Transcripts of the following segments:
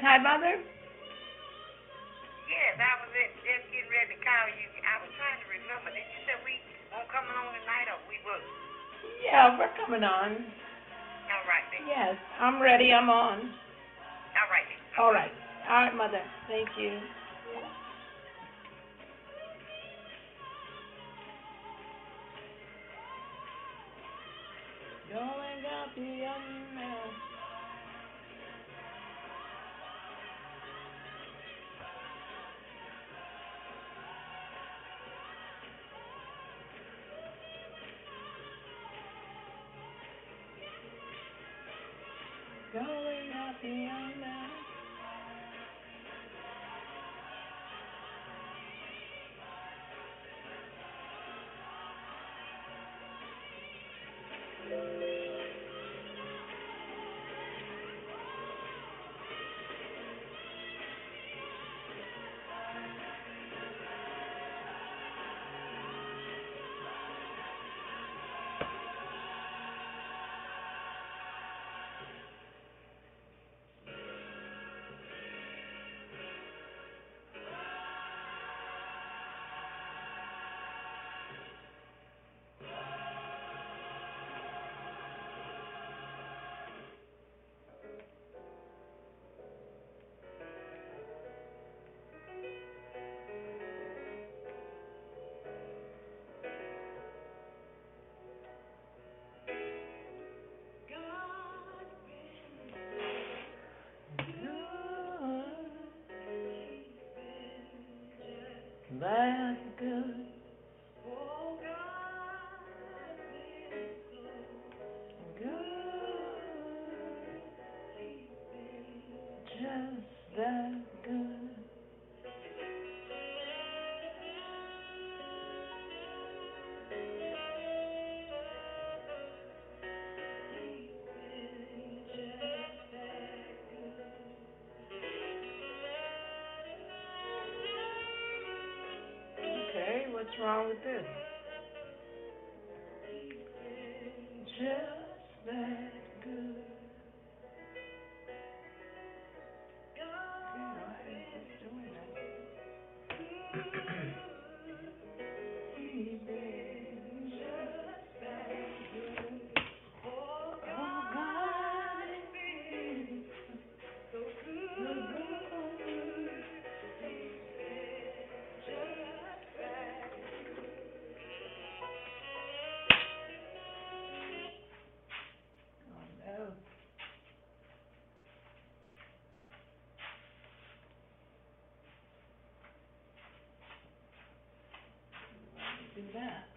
Hi, mother. Yes, I was at, just getting ready to call you. I was trying to remember. Did you say we won't come on tonight or we will? Yeah, we're coming on. Going up the young man. That's what's wrong with this? that.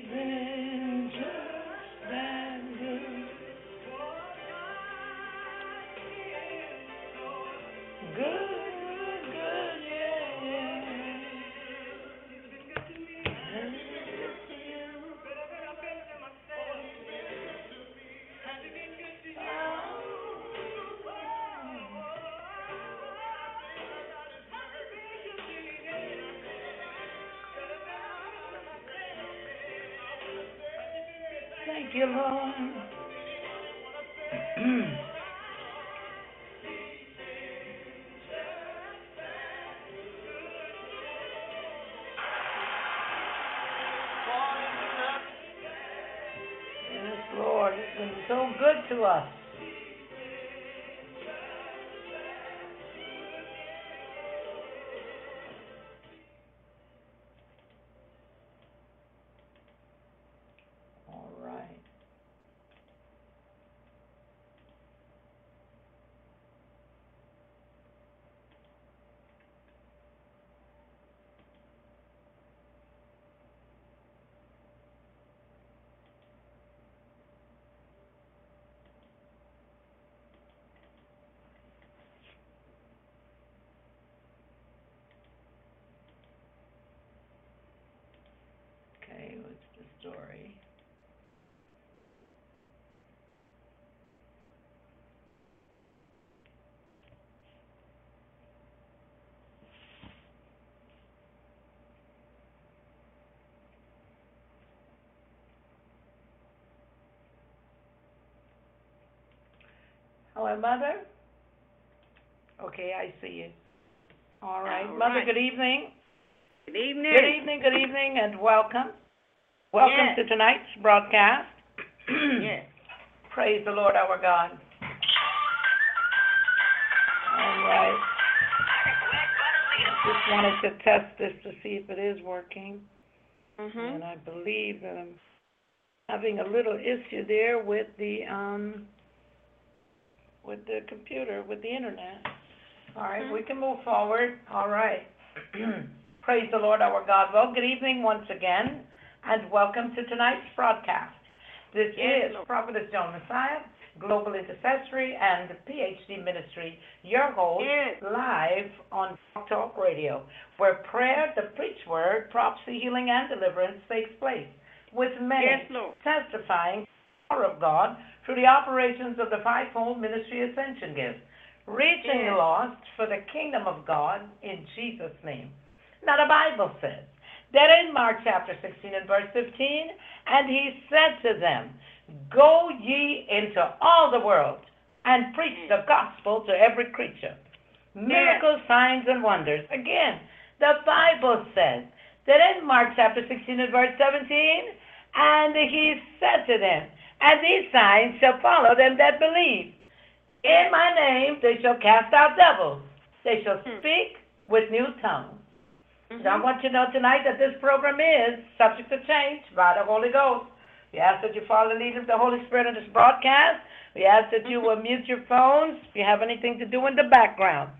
Amen. Thank you, Lord. Lord, it's been so good to us. Story? Hello, Mother? Okay, I see you. All right. All Mother, right. good evening. Good evening. Good evening, good evening, and welcome. Welcome to tonight's broadcast. Yes. Praise the Lord our God. All right. Just wanted to test this to see if it is working, and Mhm. And I believe that I'm having a little issue there with the, um, with the computer, with the internet. All right, Mhm. we can move forward. All right. Praise the Lord our God. Well, good evening once again, and welcome to tonight's broadcast. This Yes, is Lord. Prophetess Joan Massiah, Global Intercessory and PhD Ministry, your host, Yes. live on Talk Radio, where prayer, the preach word, prophecy, healing, and deliverance takes place, with many Yes, testifying the power of God through the operations of the fivefold ministry ascension gift, reaching the lost for the kingdom of God in Jesus' name. Now the Bible says that in Mark chapter 16 and verse 15, and he said to them, Go ye into all the world and preach the gospel to every creature. Miracles, signs, and wonders. Again, the Bible says that in Mark chapter 16 and verse 17, and he said to them, And these signs shall follow them that believe. In my name they shall cast out devils. They shall Hmm. speak with new tongues. Mhm. Now, I want you to know tonight that this program is subject to change by the Holy Ghost. We ask that you follow the lead of the Holy Spirit in this broadcast. We ask that you will mute your phones if you have anything to do in the background.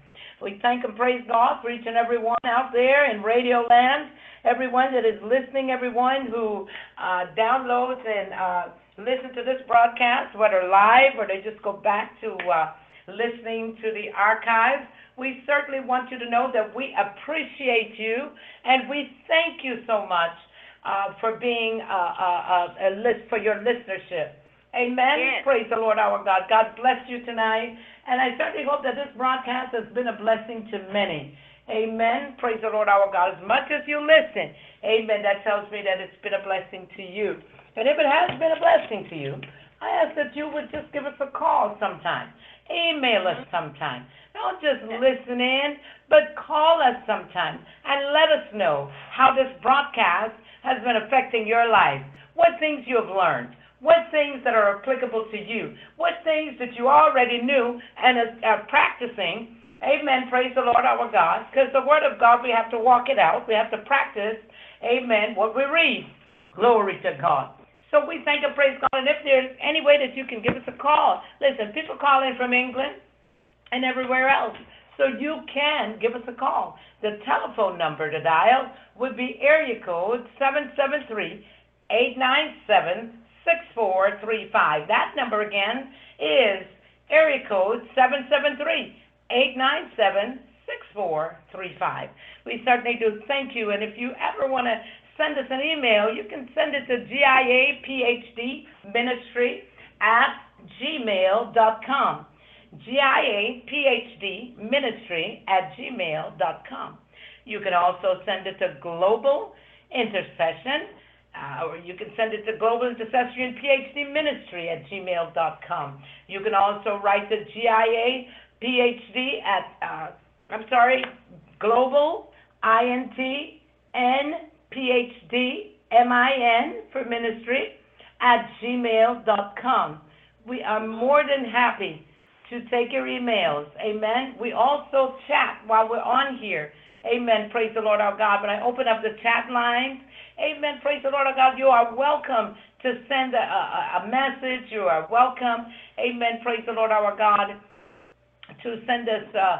We thank and praise God for each and every one out there in Radio Land, everyone that is listening, everyone who uh, downloads and uh, listens to this broadcast, whether live or they just go back to uh, listening to the archives. We certainly want you to know that we appreciate you and we thank you so much uh, for being uh, uh, uh, a list for your listenership. Amen. Yes. Praise the Lord our God. God bless you tonight. And I certainly hope that this broadcast has been a blessing to many. Amen. Praise the Lord our God. As much as you listen, amen, that tells me that it's been a blessing to you. And if it has been a blessing to you, I ask that you would just give us a call sometime. Email us mm-hmm. sometime. Don't just listen in, but call us sometime and let us know how this broadcast has been affecting your life. What things you have learned. What things that are applicable to you. What things that you already knew and are, are practicing. Amen. Praise the Lord our God. Because the Word of God, we have to walk it out. We have to practice. Amen. What we read. Glory to God. So we thank and praise God. And if there's any way that you can give us a call, listen, people call in from England and everywhere else. So you can give us a call. The telephone number to dial would be area code 773-897-6435. That number again is area code 773-897-6435. We certainly do thank you. And if you ever want to send us an email, you can send it to GIAPHD Ministry at gmail.com. GIAPHD Ministry at gmail.com. You can also send it to Global Intercession, uh, or you can send it to Global Intercessory and PhD Ministry at gmail.com. You can also write to GIA PhD at, uh, I'm sorry, Global INT N PhD M I N for ministry at gmail.com. We are more than happy to take your emails. Amen. We also chat while we're on here. Amen. Praise the Lord our God. When I open up the chat lines, Amen. Praise the Lord our God. You are welcome to send a, a, a message. You are welcome. Amen. Praise the Lord our God. To send us uh,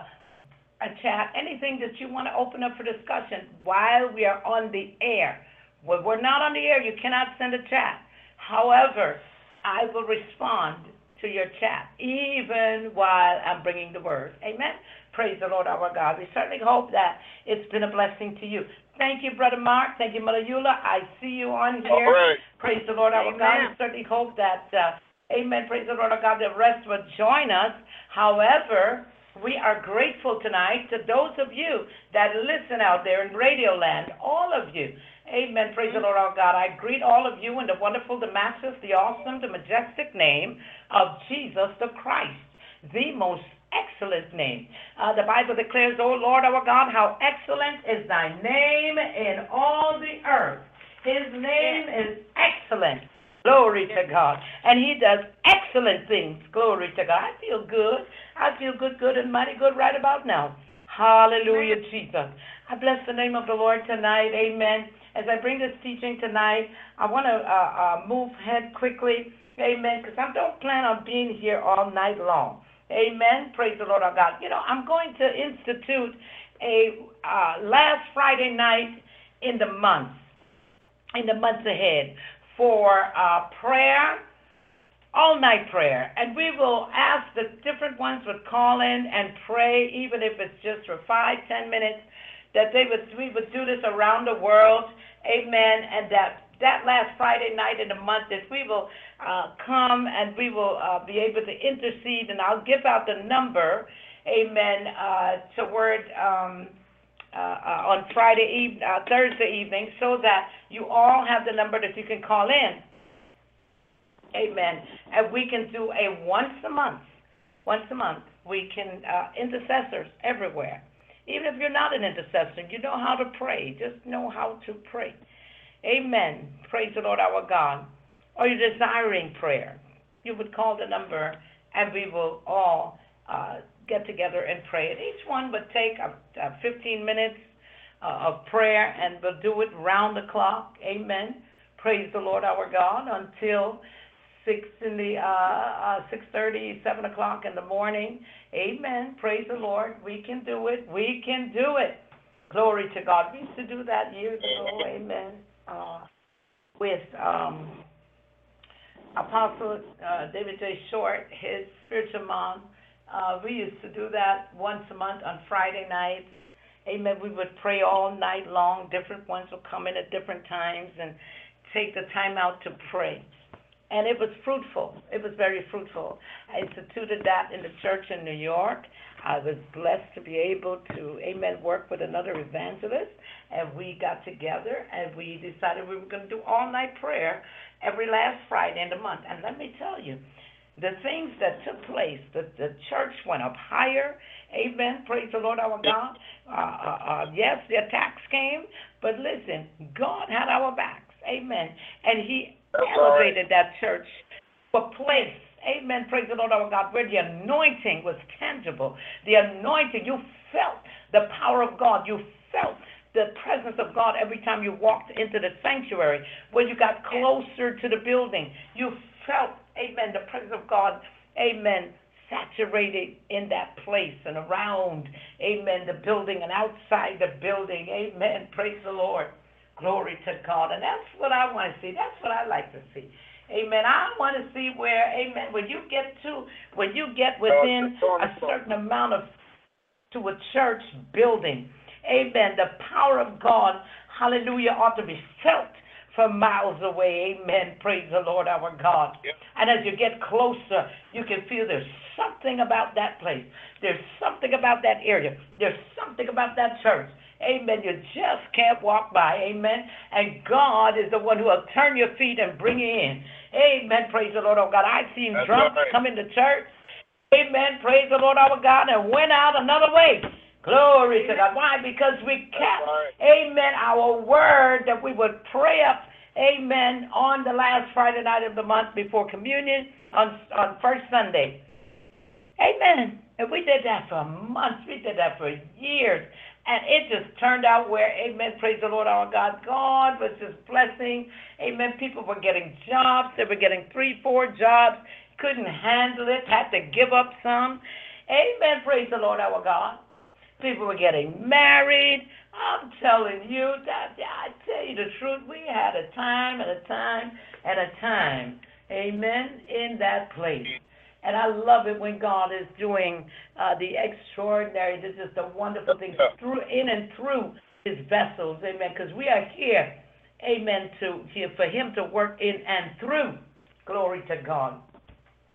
a chat, anything that you want to open up for discussion while we are on the air. When we're not on the air, you cannot send a chat. However, I will respond to your chat, even while I'm bringing the word. Amen. Praise the Lord our God. We certainly hope that it's been a blessing to you. Thank you, Brother Mark. Thank you, Mother Eula. I see you on here. All right. Praise the Lord our Amen. God. We certainly hope that, uh, amen, praise the Lord our God, the rest will join us. However, we are grateful tonight to those of you that listen out there in Radio Land, all of you. Amen. Praise the Lord our God. I greet all of you in the wonderful, the matchless, the awesome, the majestic name of Jesus the Christ, the most excellent name. Uh, the Bible declares, O Lord our God, how excellent is thy name in all the earth. His name is excellent. Glory to God. And he does excellent things. Glory to God. I feel good. I feel good, good, and mighty good right about now. Hallelujah, Jesus. I bless the name of the Lord tonight. Amen. As I bring this teaching tonight, I want to uh, uh, move ahead quickly. Amen. Because I don't plan on being here all night long. Amen. Praise the Lord our God. You know, I'm going to institute a uh, last Friday night in the month, in the months ahead, for uh, prayer, all night prayer. And we will ask the different ones would call in and pray, even if it's just for five, ten minutes, that they would we would do this around the world. Amen. And that that last Friday night in the month that we will uh, come and we will uh, be able to intercede, and I'll give out the number, amen, uh, toward um, uh, uh, on Friday evening, uh, Thursday evening, so that you all have the number that you can call in, amen, and we can do a once a month, once a month, we can uh, intercessors everywhere. Even if you're not an intercessor, you know how to pray. Just know how to pray. Amen. Praise the Lord our God. Or you're desiring prayer. You would call the number and we will all uh, get together and pray. And each one would take uh, uh, 15 minutes uh, of prayer and we'll do it round the clock. Amen. Praise the Lord our God until six in the uh, uh, six thirty, seven o'clock in the morning. Amen. Praise the Lord. We can do it. We can do it. Glory to God. We used to do that years ago. Amen uh, with um, Apostle uh, David J. Short, his spiritual mom. Uh, we used to do that once a month on Friday nights. Amen. We would pray all night long. Different ones would come in at different times and take the time out to pray. And it was fruitful. It was very fruitful. I instituted that in the church in New York. I was blessed to be able to, amen, work with another evangelist. And we got together and we decided we were going to do all night prayer every last Friday in the month. And let me tell you, the things that took place, the, the church went up higher. Amen. Praise the Lord our God. Uh, uh, uh, yes, the attacks came, but listen, God had our backs. Amen. And He elevated that church to a place. Amen. Praise the Lord our God, where the anointing was tangible. The anointing, you felt the power of God. You felt the presence of God every time you walked into the sanctuary. When you got closer to the building, you felt, amen, the presence of God, amen, saturated in that place and around, amen, the building and outside the building. Amen. Praise the Lord. Glory to God. And that's what I want to see. That's what I like to see. Amen. I want to see where, amen, when you get to, when you get within a certain amount of, to a church building, amen, the power of God, hallelujah, ought to be felt from miles away. Amen. Praise the Lord our God. And as you get closer, you can feel there's something about that place. There's something about that area. There's something about that church. Amen. You just can't walk by. Amen. And God is the one who will turn your feet and bring you in. Amen. Praise the Lord, our God. I've seen That's drunks right. come into church. Amen. Praise the Lord, our God, and went out another way. Glory to God. Why? Because we kept, right. amen, our word that we would pray up, amen, on the last Friday night of the month before communion on, on first Sunday. Amen. And we did that for months. We did that for years. And it just turned out where, amen, praise the Lord our God. God was just blessing. Amen. People were getting jobs. They were getting three, four jobs. Couldn't handle it. Had to give up some. Amen. Praise the Lord our God. People were getting married. I'm telling you that I tell you the truth. We had a time and a time and a time. Amen. In that place. And I love it when God is doing uh, the extraordinary. This is the wonderful thing through in and through His vessels, Amen. Because we are here, Amen, to here for Him to work in and through. Glory to God.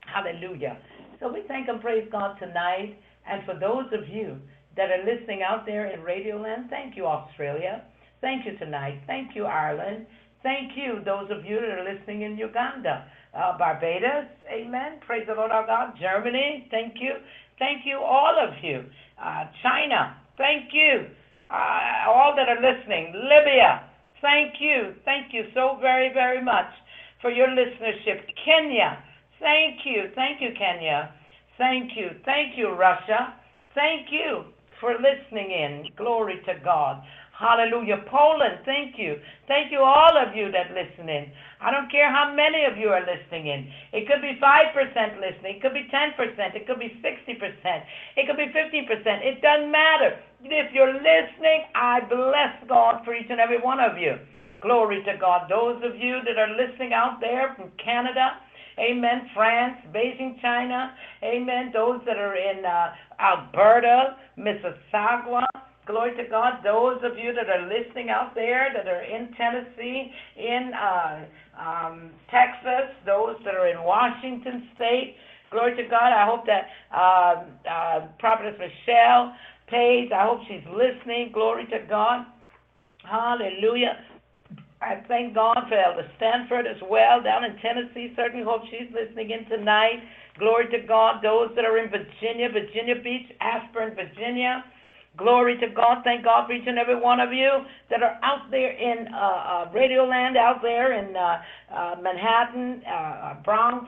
Hallelujah. So we thank and praise God tonight. And for those of you that are listening out there in Radio Land, thank you, Australia. Thank you tonight. Thank you, Ireland. Thank you, those of you that are listening in Uganda, uh, Barbados. Amen. Praise the Lord our God. Germany. Thank you. Thank you, all of you. Uh, China. Thank you. Uh, all that are listening. Libya. Thank you. Thank you so very, very much for your listenership. Kenya. Thank you. Thank you, Kenya. Thank you. Thank you, Russia. Thank you for listening in. Glory to God. Hallelujah. Poland, thank you. Thank you, all of you that listen in. I don't care how many of you are listening in. It could be 5% listening. It could be 10%. It could be 60%. It could be 15%. It doesn't matter. If you're listening, I bless God for each and every one of you. Glory to God. Those of you that are listening out there from Canada, Amen. France, Beijing, China. Amen. Those that are in uh, Alberta, Mississauga. Glory to God. Those of you that are listening out there that are in Tennessee, in uh, um, Texas, those that are in Washington State. Glory to God. I hope that uh, uh, Prophetess Michelle Page, I hope she's listening. Glory to God. Hallelujah. I thank God for Elder Stanford as well down in Tennessee. Certainly hope she's listening in tonight. Glory to God. Those that are in Virginia, Virginia Beach, Aspirin, Virginia. Glory to God. Thank God for each and every one of you that are out there in uh, uh, Radio Land, out there in uh, uh, Manhattan, uh, Bronx,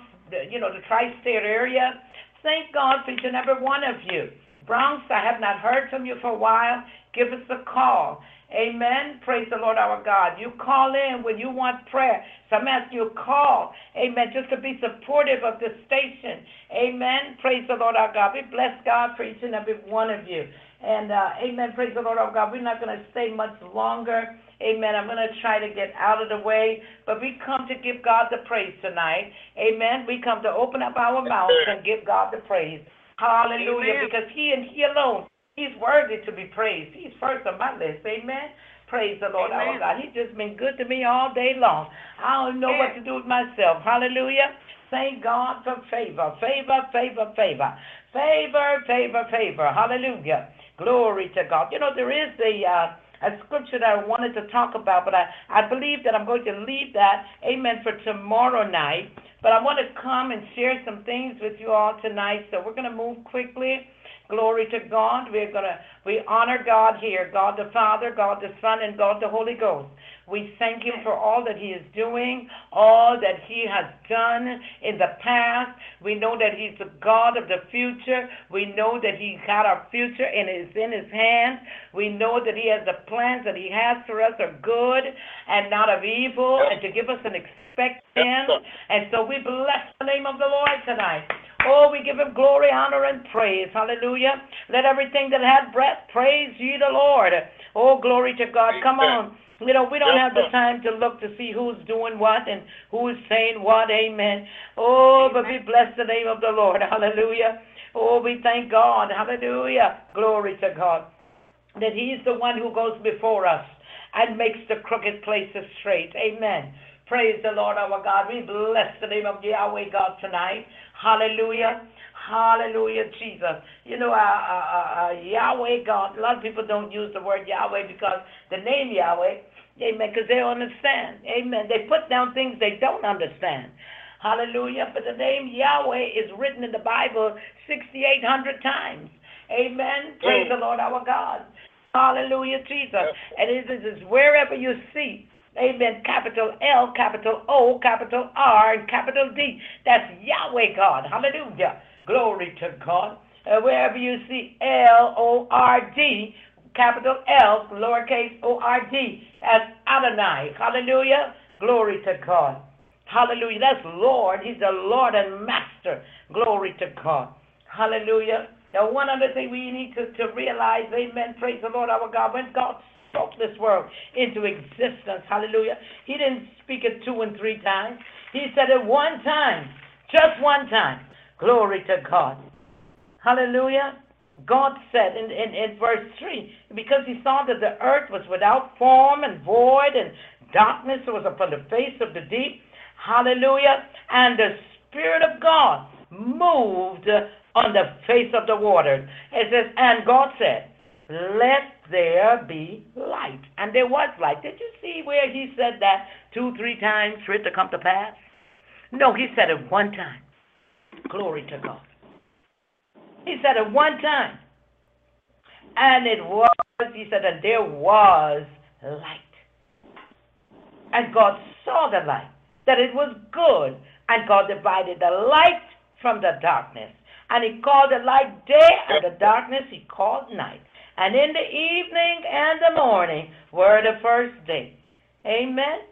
you know, the tri state area. Thank God for each and every one of you. Bronx, I have not heard from you for a while. Give us a call. Amen. Praise the Lord our God. You call in when you want prayer. Some I'm you to call. Amen. Just to be supportive of the station. Amen. Praise the Lord our God. We bless God for each and every one of you. And uh, amen. Praise the Lord our God. We're not going to stay much longer. Amen. I'm going to try to get out of the way. But we come to give God the praise tonight. Amen. We come to open up our mouths and give God the praise. Hallelujah. Amen. Because He and He alone He's worthy to be praised. He's first on my list. Amen. Praise the Lord our Amen. God. He's just been good to me all day long. I don't know what to do with myself. Hallelujah. Thank God for favor, favor, favor, favor, favor, favor, favor. Hallelujah. Glory to God. You know, there is a. Uh, a scripture that I wanted to talk about, but I, I believe that I'm going to leave that, amen, for tomorrow night. But I want to come and share some things with you all tonight. So we're going to move quickly. Glory to God. We're gonna we honor God here, God the Father, God the Son, and God the Holy Ghost. We thank Him for all that He is doing, all that He has done in the past. We know that He's the God of the future. We know that He's got our future and is in His hands. We know that He has the plans that He has for us are good and not of evil, and to give us an expected end. And so we bless the name of the Lord tonight. Oh, we give him glory, honor, and praise. Hallelujah. Let everything that had breath praise ye the Lord. Oh, glory to God. Come on. You know, we don't have the time to look to see who's doing what and who's saying what. Amen. Oh, but we bless the name of the Lord. Hallelujah. Oh, we thank God. Hallelujah. Glory to God. That He's the one who goes before us and makes the crooked places straight. Amen. Praise the Lord our God. We bless the name of Yahweh God tonight. Hallelujah. Hallelujah, Jesus. You know, uh, uh, uh, uh, Yahweh God, a lot of people don't use the word Yahweh because the name Yahweh, amen, because they don't understand. Amen. They put down things they don't understand. Hallelujah. But the name Yahweh is written in the Bible 6,800 times. Amen. Praise the Lord our God. Hallelujah, Jesus. And it is wherever you see Amen. Capital L, capital O, capital R, and capital D. That's Yahweh God. Hallelujah. Glory to God. Uh, wherever you see L O R D, capital L, lowercase O R D, as Adonai. Hallelujah. Glory to God. Hallelujah. That's Lord. He's the Lord and Master. Glory to God. Hallelujah. Now, one other thing we need to, to realize, amen, praise the Lord our God, when God spoke this world into existence, hallelujah, He didn't speak it two and three times. He said it one time, just one time. Glory to God. Hallelujah. God said in, in, in verse 3, because he saw that the earth was without form and void, and darkness was upon the face of the deep. Hallelujah. And the Spirit of God moved on the face of the waters. It says, and God said, Let there be light. And there was light. Did you see where he said that two, three times for it to come to pass? No, he said it one time. Glory to God. He said it one time. And it was, he said, and there was light. And God saw the light, that it was good. And God divided the light from the darkness. And he called the light day, and the darkness he called night. And in the evening and the morning were the first day. Amen.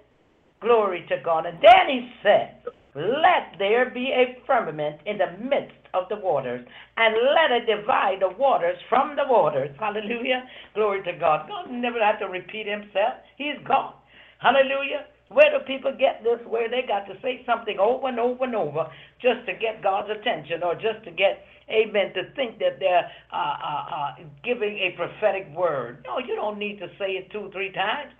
Glory to God. And then he said, Let there be a firmament in the midst of the waters, and let it divide the waters from the waters. Hallelujah. Glory to God. God never had to repeat himself. He's God. Hallelujah. Where do people get this? Where they got to say something over and over and over just to get God's attention or just to get, amen, to think that they're uh, uh, uh, giving a prophetic word. No, you don't need to say it two, three times.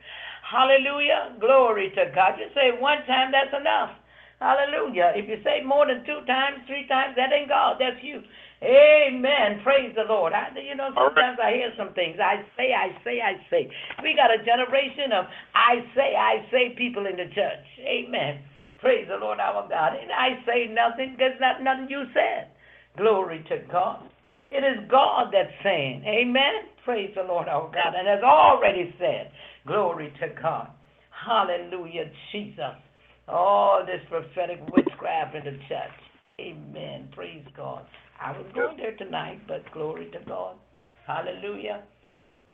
Hallelujah. Glory to God. You say one time, that's enough. Hallelujah. If you say more than two times, three times, that ain't God. That's you. Amen. Praise the Lord. I, you know, sometimes I hear some things. I say, I say, I say. We got a generation of I say, I say people in the church. Amen. Praise the Lord our God. And I say nothing because not nothing you said. Glory to God. It is God that's saying. Amen. Praise the Lord our God. And has already said, Glory to God. Hallelujah, Jesus. All this prophetic witchcraft in the church. Amen. Praise God. I was going there tonight, but glory to God. Hallelujah.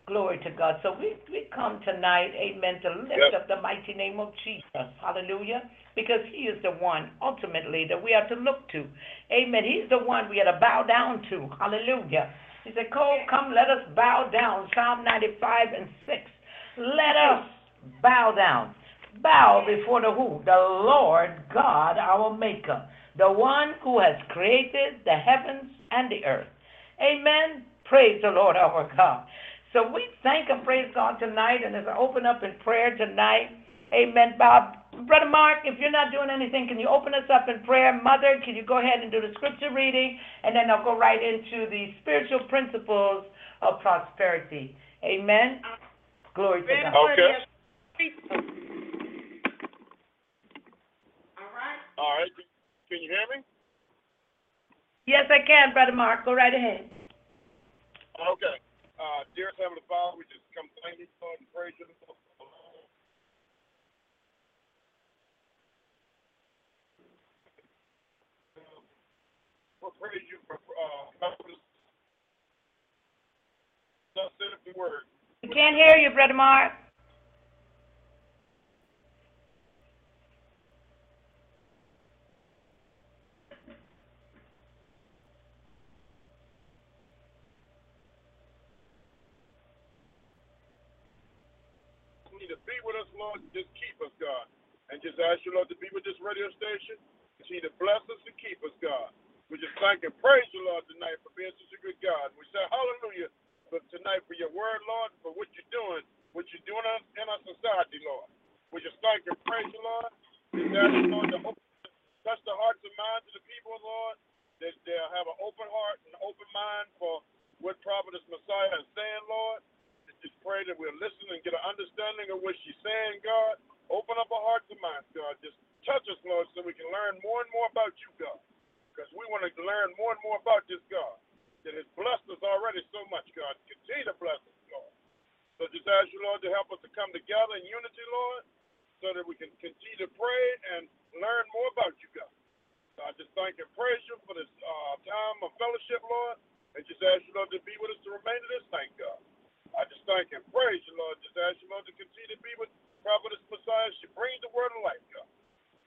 Glory to God. So we, we come tonight, amen, to lift Yep. up the mighty name of Jesus. Hallelujah. Because he is the one, ultimately, that we are to look to. Amen. He's the one we are to bow down to. Hallelujah. He said, Cole, come, let us bow down. Psalm 95 and 6. Let us bow down. Bow before the who? The Lord God, our Maker the one who has created the heavens and the earth. Amen. Praise the Lord our God. So we thank and praise God tonight, and as I open up in prayer tonight, Amen. Bob, Brother Mark, if you're not doing anything, can you open us up in prayer? Mother, can you go ahead and do the scripture reading, and then I'll go right into the spiritual principles of prosperity. Amen. Glory to God. Okay. All right. All right. Can you hear me? Yes, I can, Brother Mark. Go right ahead. Okay. Uh, dear Heavenly Father, we just come thank you, Lord, and praise you. Lord. We'll praise you for uh, helping us. Thus saith the word. We can't hear you, Brother Mark. Continue to be with us, Lord. Just keep us, God. And just ask you, Lord, to be with this radio station. Continue to bless us and keep us, God. We just thank and praise you, Lord, tonight for being such a good God. We say hallelujah for tonight for your word, Lord, for what you're doing, what you're doing in in our society, Lord. We just thank and praise you, Lord. We just ask you, Lord, to open, touch the hearts and minds of the people, Lord. that they'll have an open heart and open mind for what Prophetess Massiah is saying, Lord. And just pray that we'll listen and get an understanding of what she's saying, God. Open up our hearts and minds, God. Just touch us, Lord, so we can learn more and more about you, God. Because we want to learn more and more about this God that has blessed us already so much, God. Continue to bless us, Lord. So just ask you, Lord, to help us to come together in unity, Lord, so that we can continue to pray and learn more about you, God. So I just thank and praise you for this uh, time of fellowship, Lord, and just ask you, Lord, to be with us the remainder of this night, God. I just thank and praise you, Lord. Just ask you, Lord, to continue to be with Prophetess Massiah. She brings the word of life, God.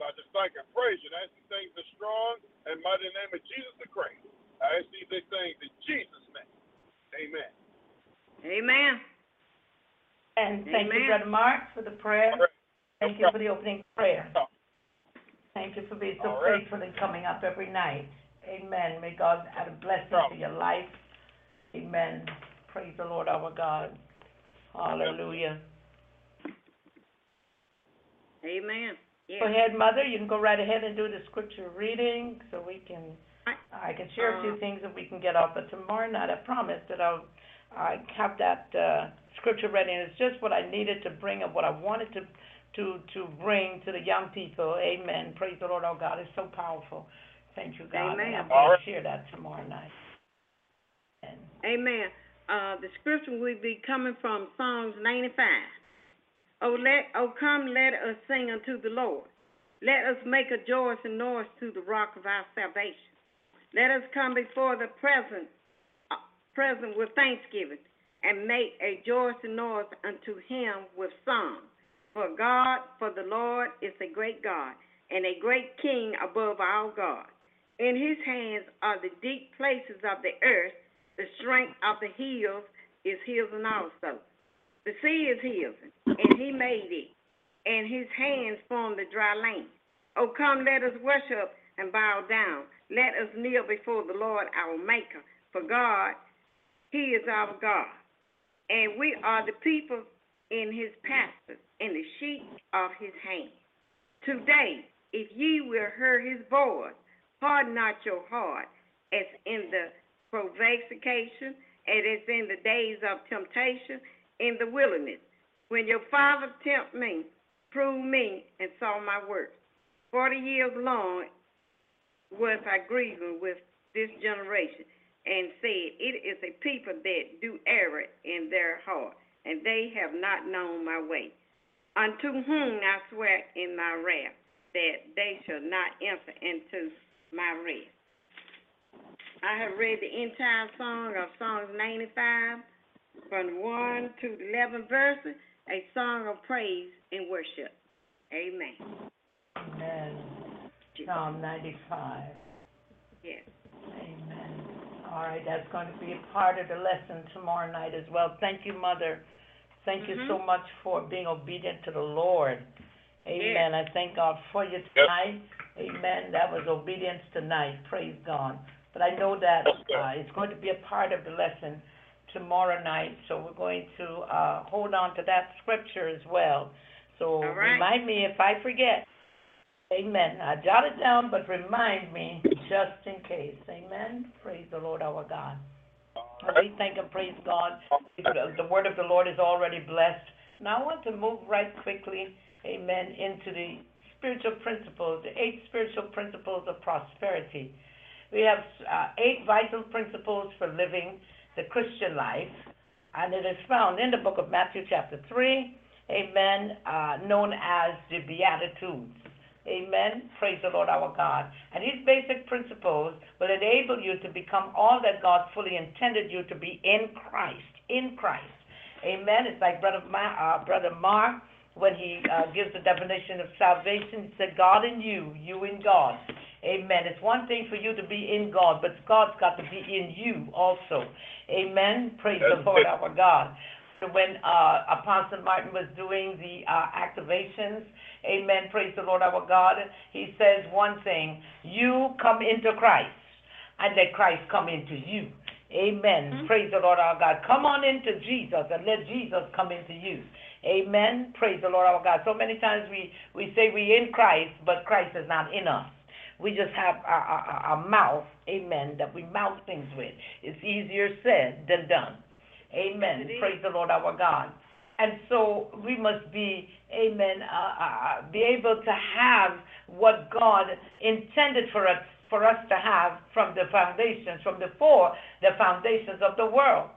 So I just thank and praise you. And I ask these things are strong and mighty name of Jesus the Christ. I ask these things in Jesus' name. Amen. Amen. And thank you, Amen. Brother Mark, for the prayer. All right. Thank you for the opening prayer. No. Thank you for being so All right. faithful and coming up every night. Amen. May God add a blessing No. to your life. Amen. Praise the Lord our God. Hallelujah. Amen. Yeah. Go ahead, Mother. You can go right ahead and scripture reading so we can, I can share a few Uh, things that we can get off. But tomorrow night, I promise that I'll, I have that, uh, scripture ready. And it's just what I needed to bring and what I wanted to, to, to bring to the young people. Amen. Praise the Lord our God. It's so powerful. Thank you, God. And Amen. I'm All going to share that tomorrow night. And Amen. Uh, the scripture will be coming from Psalms 95. Oh, let, oh, come, let us sing unto the Lord. Let us make a joyous noise to the rock of our salvation. Let us come before the present, uh, present with thanksgiving, and make a joyous noise unto him with song. For God, for the Lord is a great God, and a great King above all gods. In his hands are the deep places of the earth, the strength of the hills is his and also. The sea is his, and he made it, and his hands formed the dry land. Oh, come, let us worship and bow down. Let us kneel before the Lord our Maker. For God, he is our God, and we are the people in his pastures, and the sheep of his hand. Today, if ye will hear his voice, harden not your heart, as in the provocation, and as in the days of temptation in the wilderness, when your father tempted me, proved me, and saw my works. Forty years long was I grieving with this generation, and said, It is a people that do error in their heart, and they have not known my way. Unto whom I swear in my wrath, that they shall not enter into my rest. I have read the entire song of Psalms 95, from 1 to 11 verses, a song of praise and worship. Amen. Amen. Psalm ninety-five. Yes. Amen. All right, that's going to be a part of the lesson tomorrow night as well. Thank you, Mother. Thank you so Mhm. much for being obedient to the Lord. Amen. I thank God for you tonight. Amen. That was obedience tonight. Praise God. But I know that uh, it's going to be a part of the lesson tomorrow night, so we're going to uh, hold on to that scripture as well. So right. remind me if I forget. Amen. I jot it down, but remind me just in case. Amen. Praise the Lord our God. We thank and praise God. The the word of the Lord is already blessed. Now I want to move right quickly, amen, into the spiritual principles, the eight spiritual principles of prosperity. We have uh, eight vital principles for living the Christian life, and it is found in the book of Matthew, chapter 3, amen, uh, known as the Beatitudes. Amen. Praise the Lord our God. And these basic principles will enable you to become all that God fully intended you to be in Christ. In Christ. Amen. It's like Brother, Ma, uh, Brother Mark, when he uh, gives the definition of salvation, he said, God in you, you in God. Amen. It's one thing for you to be in God, but God's got to be in you also. Amen. Praise the Lord it. our God. When uh, Apostle Martin was doing the uh, activations, amen, praise the Lord our God, he says one thing, you come into Christ, and let Christ come into you. Amen. Mhm. Praise the Lord our God. Come on into Jesus and let Jesus come into you. Amen. Praise the Lord our God. So many times we, we say we in Christ, but Christ is not in us. We just have a, a, a mouth, amen, that we mouth things with. It's easier said than done. Amen. Is. Praise the Lord our God. And so we must be, amen, uh, uh, be able to have what God intended for us for us to have from the foundations, from before the foundations of the world.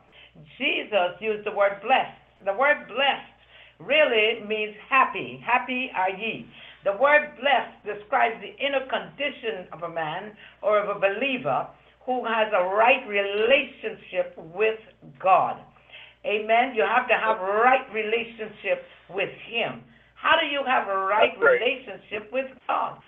Jesus used the word blessed. The word blessed really means happy. Happy are ye. The word blessed describes the inner condition of a man or of a believer who has a right relationship with God. Amen. You have to have right relationship with Him. How do you have a right relationship with God?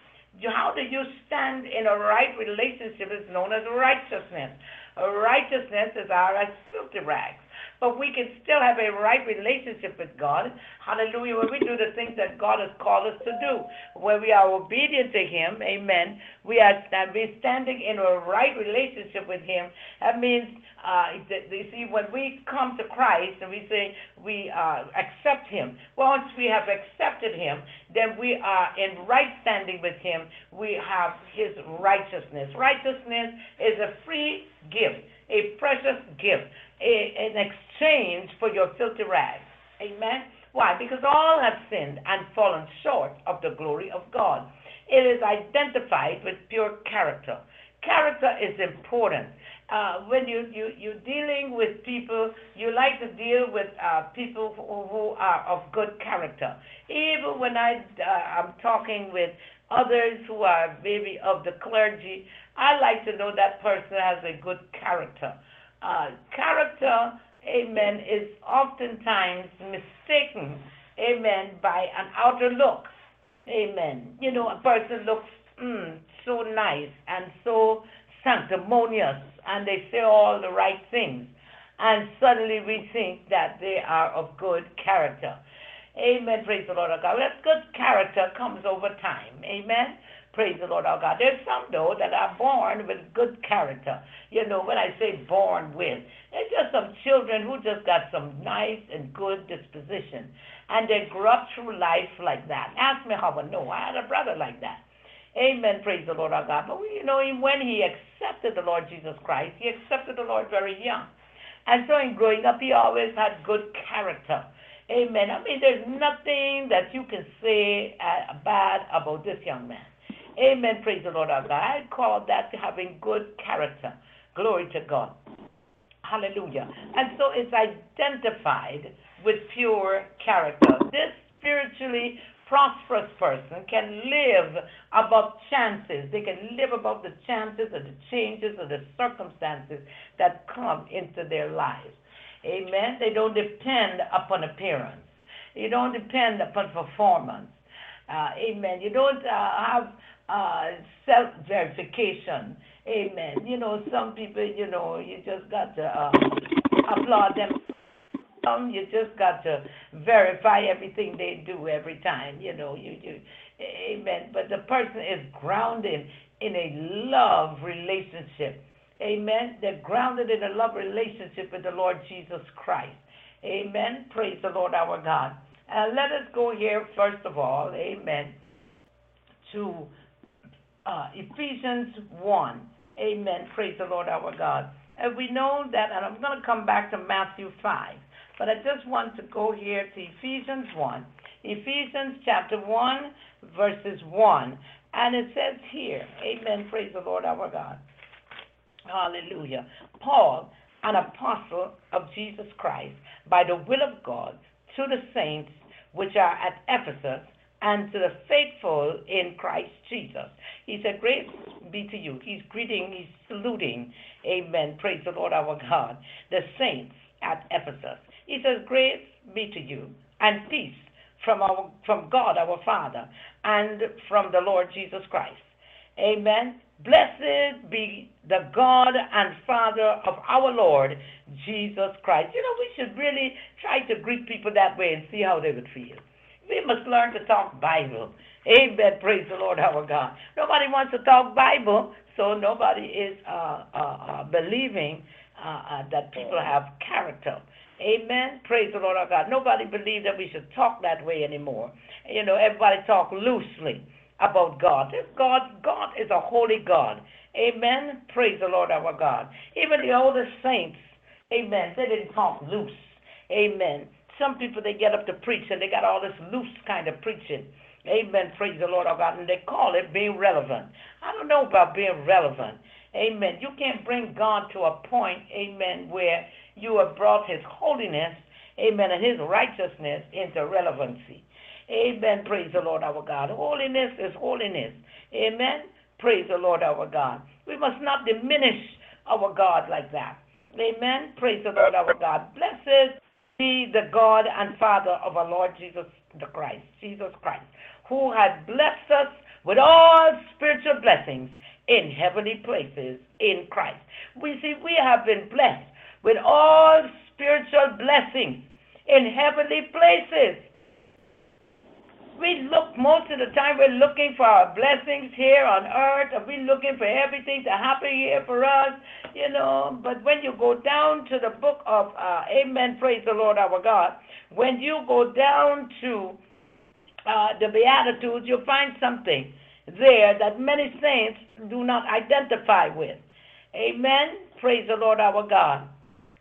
How do you stand in a right relationship It's known as righteousness. A righteousness is our as filthy rags. But we can still have a right relationship with God. Hallelujah. When we do the things that God has called us to do, when we are obedient to Him, amen. We are standing in a right relationship with Him. That means, uh, you see, when we come to Christ and we say we uh, accept Him, once we have accepted Him, then we are in right standing with Him. We have His righteousness. Righteousness is a free gift, a precious gift, an exchange for your filthy rags. Amen. Why? Because all have sinned and fallen short of the glory of God. It is identified with pure character. Character is important. Uh, when you, you, you're dealing with people, you like to deal with uh, people who, who are of good character. Even when I, uh, I'm talking with others who are maybe of the clergy, I like to know that person has a good character. Uh, character, amen, is oftentimes mistaken, amen, by an outer look. Amen. You know, a person looks mm, so nice and so sanctimonious, and they say all the right things, and suddenly we think that they are of good character. Amen. Praise the Lord our God. That good character comes over time. Amen. Praise the Lord our God. There's some though that are born with good character. You know, when I say born with, they're just some children who just got some nice and good disposition. And they grew up through life like that. Ask me how I know. I had a brother like that. Amen. Praise the Lord our God. But you know, when he accepted the Lord Jesus Christ, he accepted the Lord very young. And so in growing up, he always had good character. Amen. I mean, there's nothing that you can say uh, bad about this young man. Amen. Praise the Lord our God. I call that having good character. Glory to God. Hallelujah. And so it's identified with pure character. This spiritually prosperous person can live above chances. They can live above the chances or the changes or the circumstances that come into their lives. Amen. They don't depend upon appearance. You don't depend upon performance. Uh, amen. You don't uh, have uh, self verification. Amen. You know, some people, you know, you just got to uh, applaud them. Some you just got to verify everything they do every time. You know, you you. Amen. But the person is grounded in a love relationship. Amen. They're grounded in a love relationship with the Lord Jesus Christ. Amen. Praise the Lord our God. And let us go here, first of all, amen, to uh, Ephesians 1. Amen. Praise the Lord our God. And we know that, and I'm going to come back to Matthew 5, but I just want to go here to Ephesians 1. Ephesians chapter 1, verses 1. And it says here, Amen. Praise the Lord our God. Hallelujah. Paul, an apostle of Jesus Christ, by the will of God, to the saints which are at Ephesus, and to the faithful in Christ Jesus. He said, Grace be to you. He's greeting, he's saluting. Amen. Praise the Lord our God. The saints at Ephesus. He says, Grace be to you, and peace from our from God our Father, and from the Lord Jesus Christ. Amen. Blessed be the God and Father of our Lord Jesus Christ. You know, we should really try to greet people that way and see how they would feel. We must learn to talk Bible. Amen. Praise the Lord our God. Nobody wants to talk Bible, so nobody is uh, uh, uh, believing uh, uh, that people have character. Amen. Praise the Lord our God. Nobody believes that we should talk that way anymore. You know, everybody talk loosely. about God. God, God is a holy God. Amen. Praise the Lord our God. Even the oldest saints, amen, they didn't talk loose. Amen. Some people they get up to preach and they got all this loose kind of preaching. Amen. Praise the Lord our God. And they call it being relevant. I don't know about being relevant. Amen. You can't bring God to a point, amen, where you have brought his holiness, amen, and his righteousness into relevancy. Amen. Praise the Lord our God. Holiness is holiness. Amen. Praise the Lord our God. We must not diminish our God like that. Amen. Praise the Lord our God. Blessed be the God and Father of our Lord Jesus the Christ, Jesus Christ, who has blessed us with all spiritual blessings in heavenly places in Christ. We see we have been blessed with all spiritual blessings in heavenly places. We look most of the time we're looking for our blessings here on earth, and we're looking for everything to happen here for us, you know. But when you go down to the book of uh, Amen, praise the Lord our God, when you go down to uh, the Beatitudes, you'll find something there that many saints do not identify with. Amen. Praise the Lord our God.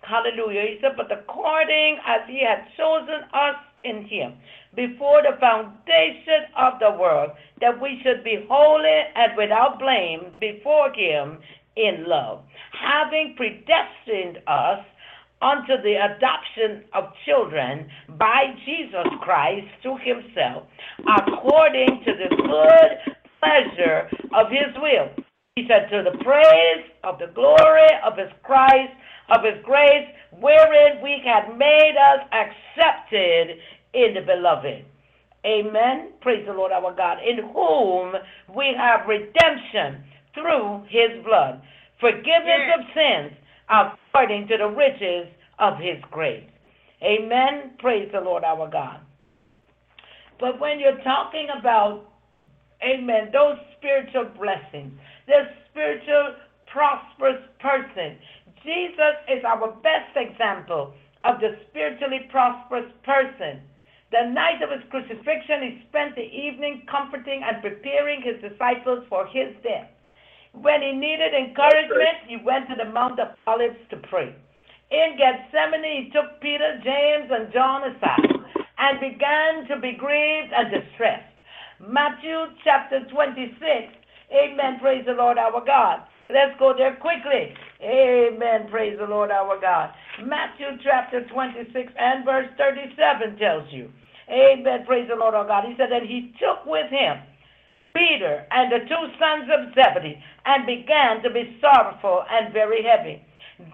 Hallelujah. He said, But according as he had chosen us in him before the foundation of the world, that we should be holy and without blame before him in love, having predestined us unto the adoption of children by Jesus Christ to himself, according to the good pleasure of his will. He said, To the praise of the glory of his Christ, of his grace, wherein we had made us accepted in the beloved. Amen. Praise the Lord our God, in whom we have redemption through his blood, forgiveness Yes. of sins according to the riches of his grace. Amen. Praise the Lord our God. But when you're talking about, amen, those spiritual blessings, the spiritual prosperous person, Jesus is our best example of the spiritually prosperous person. The night of his crucifixion, he spent the evening comforting and preparing his disciples for his death. When he needed encouragement, he went to the Mount of Olives to pray. In Gethsemane, he took Peter, James, and John aside and began to be grieved and distressed. Matthew chapter 26. Amen. Praise the Lord our God. Let's go there quickly. Amen. Praise the Lord our God. Matthew chapter 26 and verse 37 tells you. Amen. Praise the Lord our God. He said, And he took with him Peter and the two sons of Zebedee and began to be sorrowful and very heavy.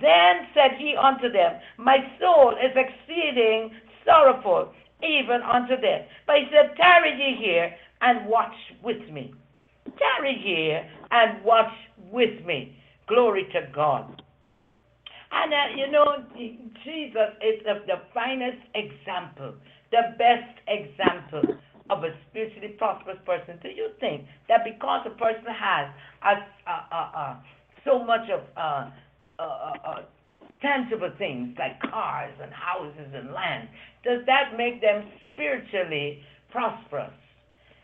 Then said he unto them, My soul is exceeding sorrowful, even unto death. But he said, Tarry ye here and watch with me. Tarry here and watch with me. Glory to God. And uh, you know, Jesus is the, the finest example, the best example of a spiritually prosperous person. Do you think that because a person has a, a, a, a, so much of uh, uh, uh, uh, tangible things like cars and houses and land, does that make them spiritually prosperous?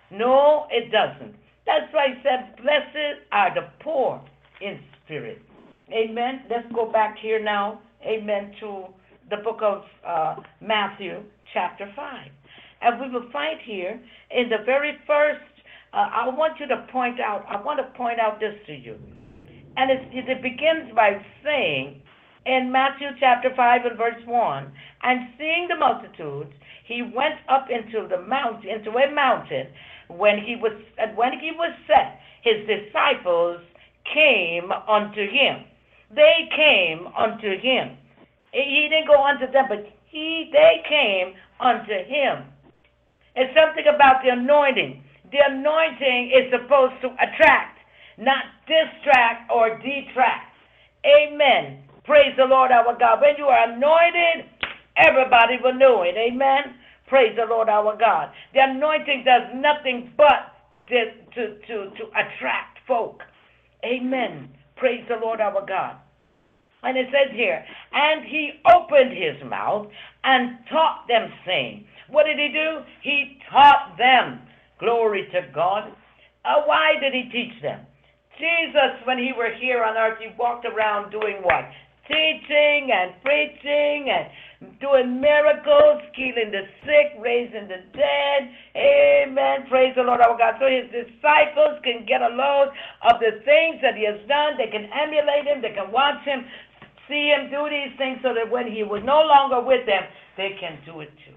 No, it doesn't. That's why he said, Blessed are the poor in spirit. Amen. Let's go back here now. Amen. To the book of uh, Matthew, chapter 5. And we will find here in the very first, uh, I want you to point out, I want to point out this to you. And it, begins by saying in Matthew chapter 5 and verse 1 And seeing the multitudes, he went up into the mount, into a mountain. When he was, when he was set, his disciples came unto him. They came unto him. He didn't go unto them, but he, they came unto him. It's something about the anointing. The anointing is supposed to attract, not distract or detract. Amen. Praise the Lord our God. When you are anointed, everybody will know it. Amen. Praise the Lord our God. The anointing does nothing but to, to, to, to attract folk. Amen. Praise the Lord our God. And it says here, and he opened his mouth and taught them, saying, What did he do? He taught them. Glory to God. Uh, why did he teach them? Jesus, when he were here on earth, he walked around doing what? Teaching and preaching and doing miracles, healing the sick, raising the dead. Amen. Praise the Lord our God. So his disciples can get a load of the things that he has done. They can emulate him. They can watch him, see him do these things so that when he was no longer with them, they can do it too.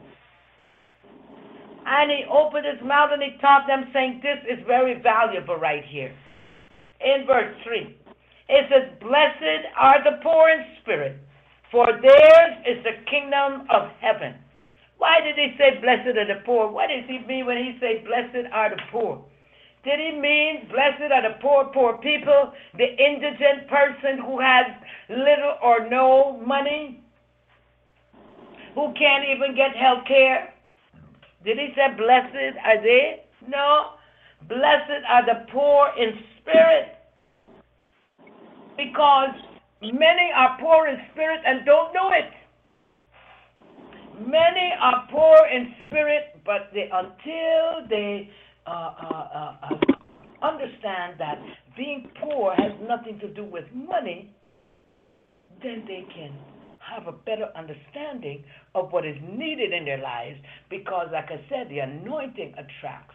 And he opened his mouth and he taught them, saying, This is very valuable right here. In verse 3, it says, Blessed are the poor in spirit, for theirs is the kingdom of heaven. Why did he say, Blessed are the poor? What does he mean when he say, Blessed are the poor? Did he mean blessed are the poor, poor people, the indigent person who has little or no money, who can't even get health care? Did he say blessed are they? No. Blessed are the poor in spirit. Because many are poor in spirit and don't know it. Many are poor in spirit, but they, until they understand that being poor has nothing to do with money, then they can have a better understanding of what is needed in their lives because, like I said, the anointing attracts.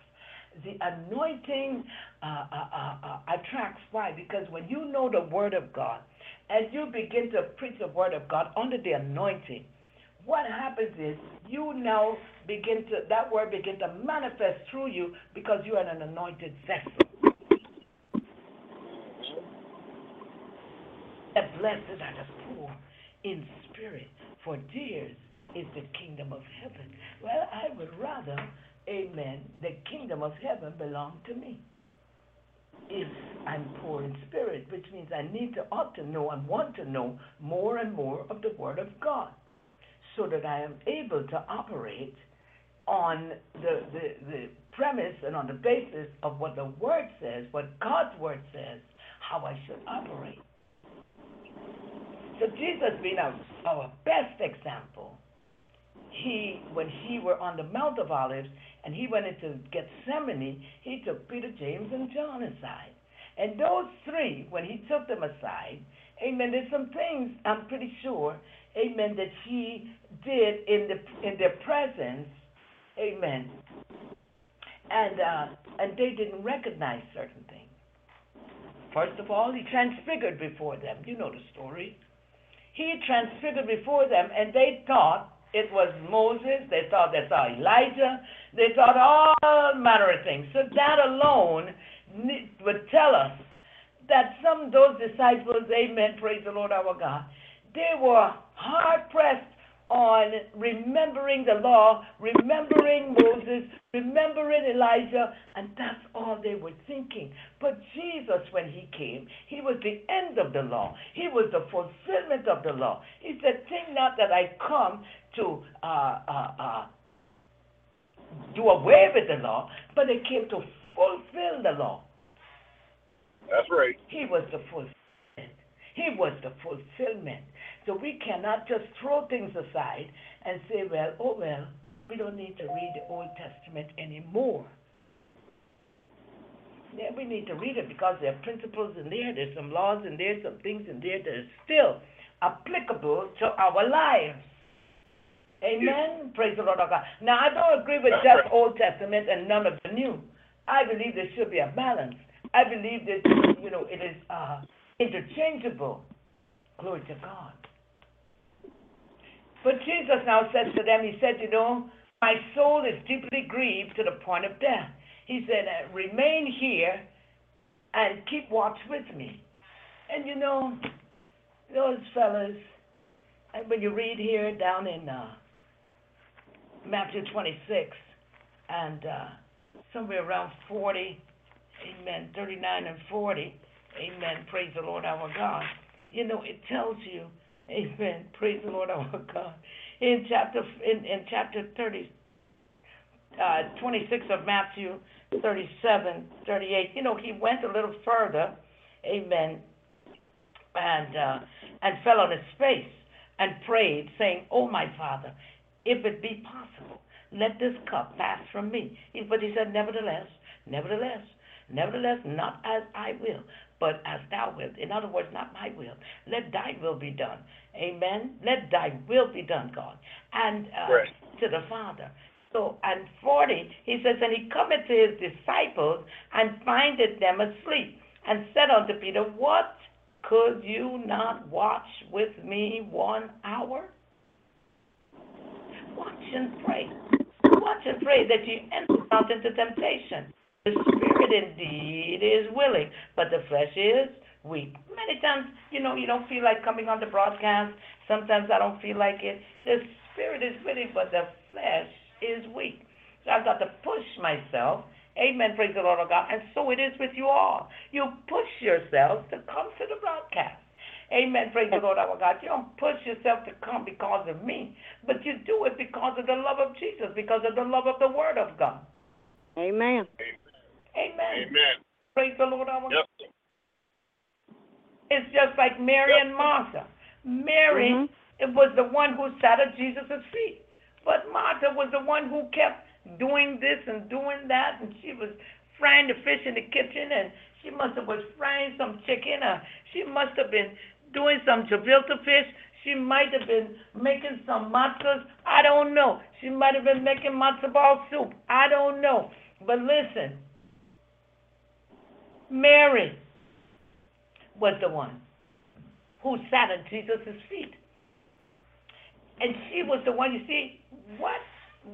The anointing uh, uh, uh, uh, attracts. Why? Because when you know the Word of God and you begin to preach the Word of God under the anointing, what happens is you now begin to, that Word begin to manifest through you because you are an anointed vessel. And blessed are the poor in spirit, for theirs is the kingdom of heaven. Well, I would rather, amen, the kingdom of heaven belong to me. If I'm poor in spirit, which means I need to, ought to know and want to know more and more of the Word of God so that I am able to operate on the, the, the premise and on the basis of what the Word says, what God's Word says, how I should operate. So Jesus being our, our best example, he when he were on the Mount of Olives and he went into Gethsemane, he took Peter, James, and John aside. And those three, when he took them aside, amen, there's some things I'm pretty sure, amen, that he did in the in their presence, amen. And uh, and they didn't recognize certain things. First of all, he transfigured before them. You know the story. He transfigured before them, and they thought it was Moses. They thought they saw Elijah. They thought all manner of things. So that alone would tell us that some of those disciples, amen, praise the Lord our God, they were hard pressed on remembering the law, remembering Moses, remembering Elijah, and that's all they were thinking. But Jesus, when he came, he was the end of the law. He was the fulfillment of the law. He said, Think not that I come to uh, uh, uh, do away with the law, but I came to fulfill the law. That's right. He was the fulfillment. He was the fulfillment. So we cannot just throw things aside and say, well, oh, well, we don't need to read the Old Testament anymore. Yeah, we need to read it because there are principles in there, there's some laws in there, some things in there that are still applicable to our lives. Amen. Praise the Lord of God. Now I don't agree with just Old Testament and none of the New. I believe there should be a balance. I believe that you know it is uh, interchangeable. Glory to God. But Jesus now says to them, He said, You know, my soul is deeply grieved to the point of death. He said, uh, Remain here and keep watch with me. And you know, those fellas, and when you read here down in uh, Matthew 26 and uh, somewhere around 40, amen, 39 and 40, amen, praise the Lord our God. You know, it tells you, amen, praise the Lord our God. In chapter in, in chapter 30, uh, 26 of Matthew 37, 38, you know, he went a little further, amen, and uh, and fell on his face and prayed, saying, "Oh my Father, if it be possible, let this cup pass from me." But he said, "Nevertheless, nevertheless, Nevertheless, not as I will, but as thou wilt. In other words, not my will. Let thy will be done. Amen. Let thy will be done, God. And uh, Right. to the Father. So, and 40, he says, And he cometh to his disciples and findeth them asleep, and said unto Peter, What could you not watch with me one hour? Watch and pray. Watch and pray that you enter not into temptation. The spirit indeed is willing, but the flesh is weak. Many times, you know, you don't feel like coming on the broadcast. Sometimes I don't feel like it. The spirit is willing, but the flesh is weak. So I've got to push myself. Amen. Praise the Lord of God. And so it is with you all. You push yourselves to come to the broadcast. Amen. Praise the Lord our God. You don't push yourself to come because of me, but you do it because of the love of Jesus, because of the love of the Word of God. Amen. Amen. Amen. Praise the Lord our God. Yep. It's just like Mary and Martha. Mary Mhm. it was the one who sat at Jesus' feet. But Martha was the one who kept doing this and doing that, and she was frying the fish in the kitchen, and she must have was frying some chicken, or she must have been doing some gefilte fish. She might have been making some matzahs. I don't know. She might have been making matzo ball soup. I don't know. But listen, Mary was the one who sat at Jesus' feet. And she was the one, you see, what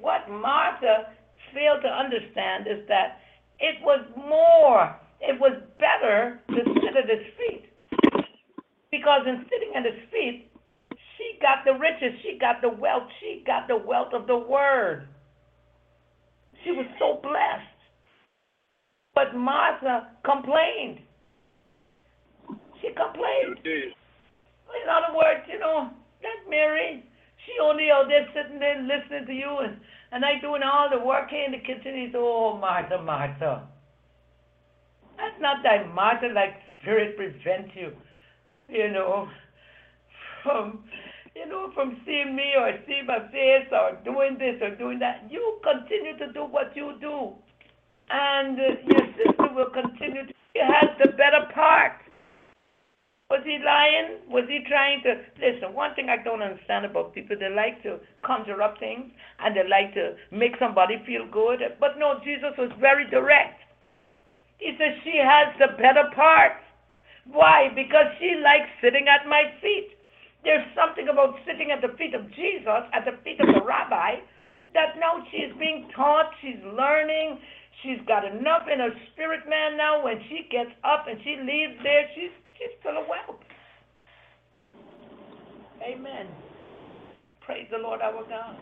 what Martha failed to understand is that it was more, it was better to sit at his feet. Because in sitting at his feet, she got the riches, she got the wealth, she got the wealth of the word. She was so blessed. But Martha complained. She complained. In other words, you know, that Mary, she only out there sitting there listening to you and, and I doing all the work here in the kitchen. He said, Oh, Martha, Martha. That's not that Martha like spirit prevent you, you know, from you know, from seeing me or seeing my face or doing this or doing that. You continue to do what you do. And uh, your sister will continue to she has the better part. Was he lying? Was he trying to listen? One thing I don't understand about people, they like to conjure up things and they like to make somebody feel good. But no, Jesus was very direct. He says she has the better part. Why? Because she likes sitting at my feet. There's something about sitting at the feet of Jesus, at the feet of the rabbi, that now she's being taught, she's learning, she's got enough in her spirit man now. When she gets up and she leaves there, she's she's full of wealth. Amen. Praise the Lord our God.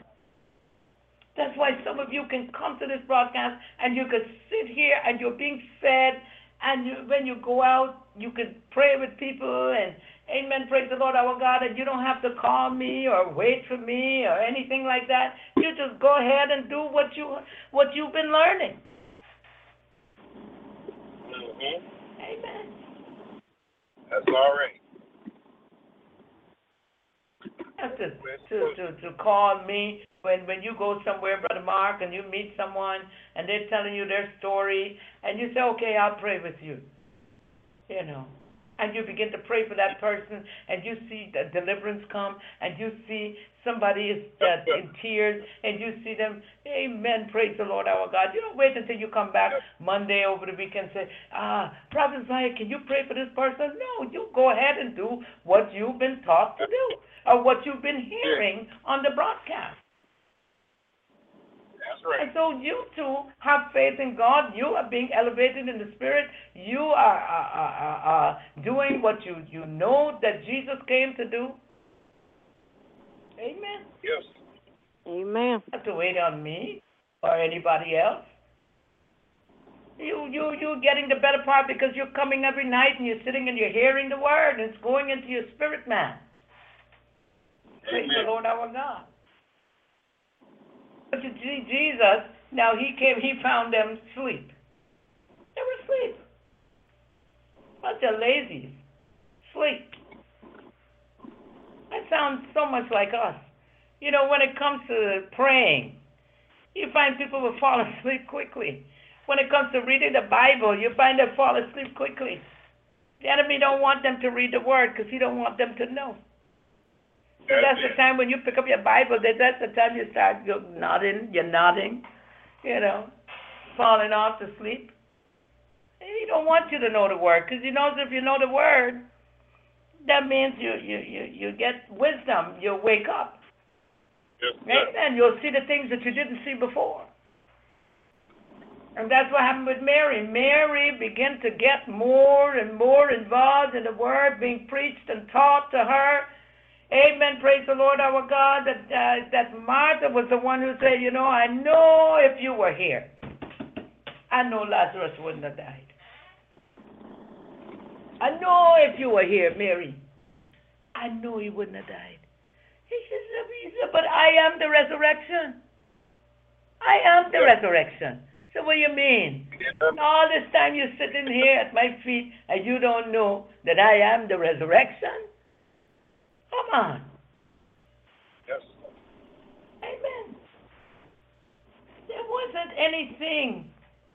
That's why some of you can come to this broadcast and you can sit here and you're being fed, and you, when you go out, you can pray with people and Amen. Praise the Lord our God. And you don't have to call me or wait for me or anything like that. You just go ahead and do what you what you've been learning. Mm-hmm. Amen. That's all right. to, to, to, to call me when, when you go somewhere, Brother Mark, and you meet someone and they're telling you their story, and you say, okay, I'll pray with you. You know. And you begin to pray for that person, and you see the deliverance come, and you see somebody is uh, in tears, and you see them, Amen, praise the Lord our God. You don't wait until you come back Monday over the weekend and say, ah, Prophet Zaya, can you pray for this person? No, you go ahead and do what you've been taught to do, or what you've been hearing on the broadcast. That's right. And so you too have faith in God. You are being elevated in the spirit. You are, are, are, are doing what you, you know that Jesus came to do. Amen. Yes. Amen. You have to wait on me or anybody else. You you you getting the better part because you're coming every night and you're sitting and you're hearing the word and it's going into your spirit man. Praise the Amen. Lord our God. But to Je- Jesus, now he came, he found them asleep. They were asleep. Bunch of lazies. Sleep. That sounds so much like us. You know, when it comes to praying, you find people will fall asleep quickly. when it comes to reading the Bible, you find they fall asleep quickly. The enemy don't want them to read the word because he don't want them to know. So that's the time when you pick up your Bible. That that's the time you start you're nodding, you're nodding, you know, falling off to sleep. He don't want you to know the word because he knows if you know the word, that means you you you you get wisdom. You wake up. Yes. Amen. You'll see the things that you didn't see before. And that's what happened with Mary. Mary began to get more and more involved in the word being preached and taught to her. Amen. Praise the Lord our God. That uh, that Martha was the one who said, you know, I know if you were here, I know Lazarus wouldn't have died. I know if you were here, Mary, I know he wouldn't have died. He said, he said, but I am the resurrection. I am the resurrection. So what do you mean? All this time you're sitting here at my feet and you don't know that I am the resurrection? Come on. Yes. Amen. There wasn't anything,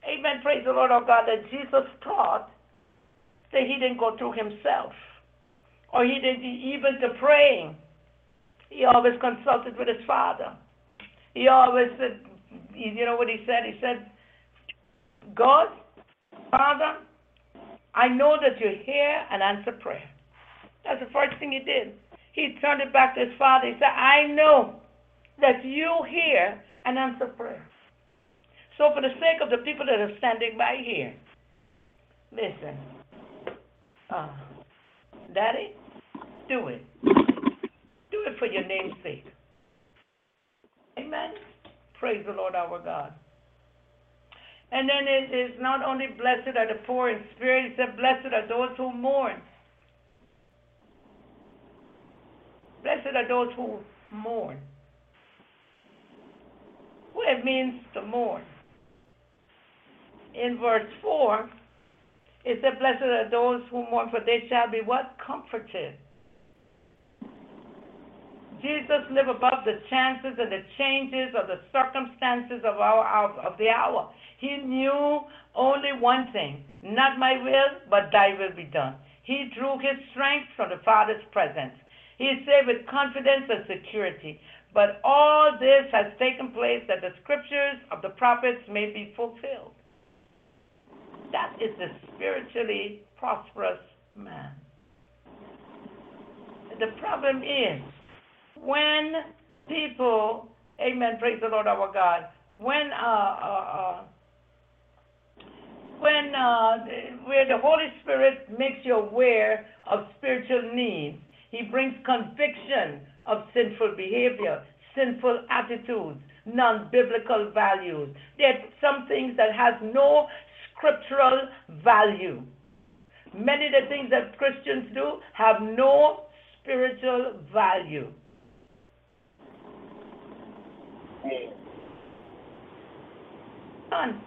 amen, praise the Lord our God, that Jesus taught that he didn't go through himself. Or he didn't even to praying. He always consulted with his father. He always said, you know what he said? He said, God, Father, I know that you hear and answer prayer. That's the first thing he did. He turned it back to his father. He said, I know that you hear and answer prayer. So, for the sake of the people that are standing by here, listen. Uh, Daddy, do it. Do it for your name's sake. Amen. Praise the Lord our God. And then it is not only blessed are the poor in spirit, it said, blessed are those who mourn. Blessed are those who mourn. What it means to mourn. In verse 4, it said, Blessed are those who mourn, for they shall be what? Comforted. Jesus lived above the chances and the changes of the circumstances of our of, of the hour. He knew only one thing, not my will, but thy will be done. He drew his strength from the Father's presence. He said with confidence and security. But all this has taken place that the scriptures of the prophets may be fulfilled. That is the spiritually prosperous man. The problem is when people, amen, praise the Lord our God, when uh, uh, uh, when uh, where the Holy Spirit makes you aware of spiritual needs, He brings conviction of sinful behavior, sinful attitudes, non-biblical values. There are some things that has no scriptural value. Many of the things that Christians do have no spiritual value. None.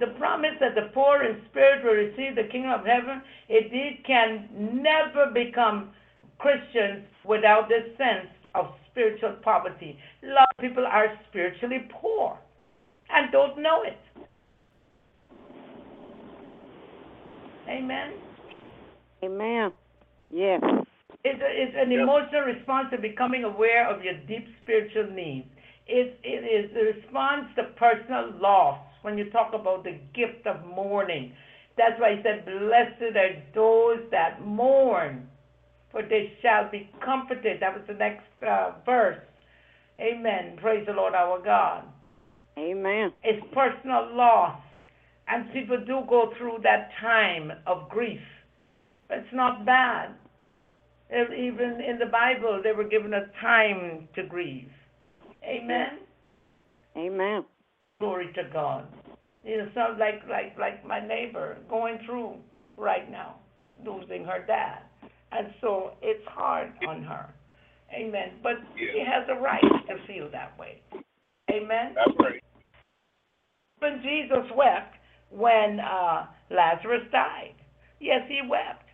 The promise that the poor in spirit will receive the kingdom of heaven, it can never become Christians without this sense of spiritual poverty. A lot of people are spiritually poor and don't know it. Amen. Amen. Yes. It's, a, it's an Yes. emotional response to becoming aware of your deep spiritual needs. It, it is the response to personal loss when you talk about the gift of mourning. That's why he said, Blessed are those that mourn, for they shall be comforted. That was the next uh, verse. Amen. Praise the Lord our God. Amen. It's personal loss. And people do go through that time of grief. But it's not bad. Even in the Bible, they were given a time to grieve. Amen. Amen. Glory to God. You know, sounds like like like my neighbor going through right now, losing her dad, and so it's hard on her. Amen. But she has a right to feel that way. Amen. That's right. Even Jesus wept when uh, Lazarus died. Yes, he wept.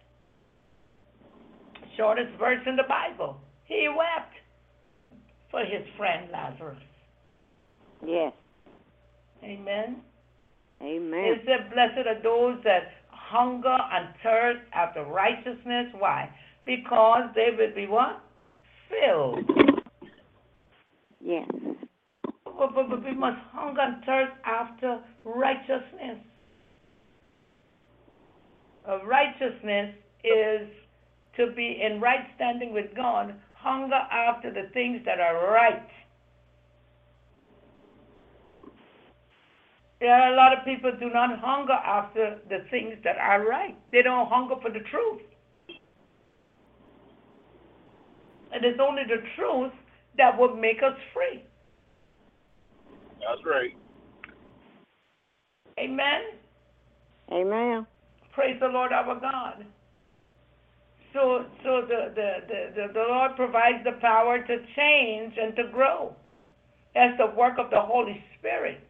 Shortest verse in the Bible. He wept for his friend Lazarus. Yes. Amen. Amen. It said, Blessed are those that hunger and thirst after righteousness. Why? Because they will be what? Filled. Yes. But, but, but we must hunger and thirst after righteousness. Uh, righteousness is to be in right standing with God, hunger after the things that are right. There are a lot of people do not hunger after the things that are right. They don't hunger for the truth. And it's only the truth that will make us free. That's right. Amen. Amen. Praise the Lord our God. So, so the, the, the, the, the Lord provides the power to change and to grow. That's the work of the Holy Spirit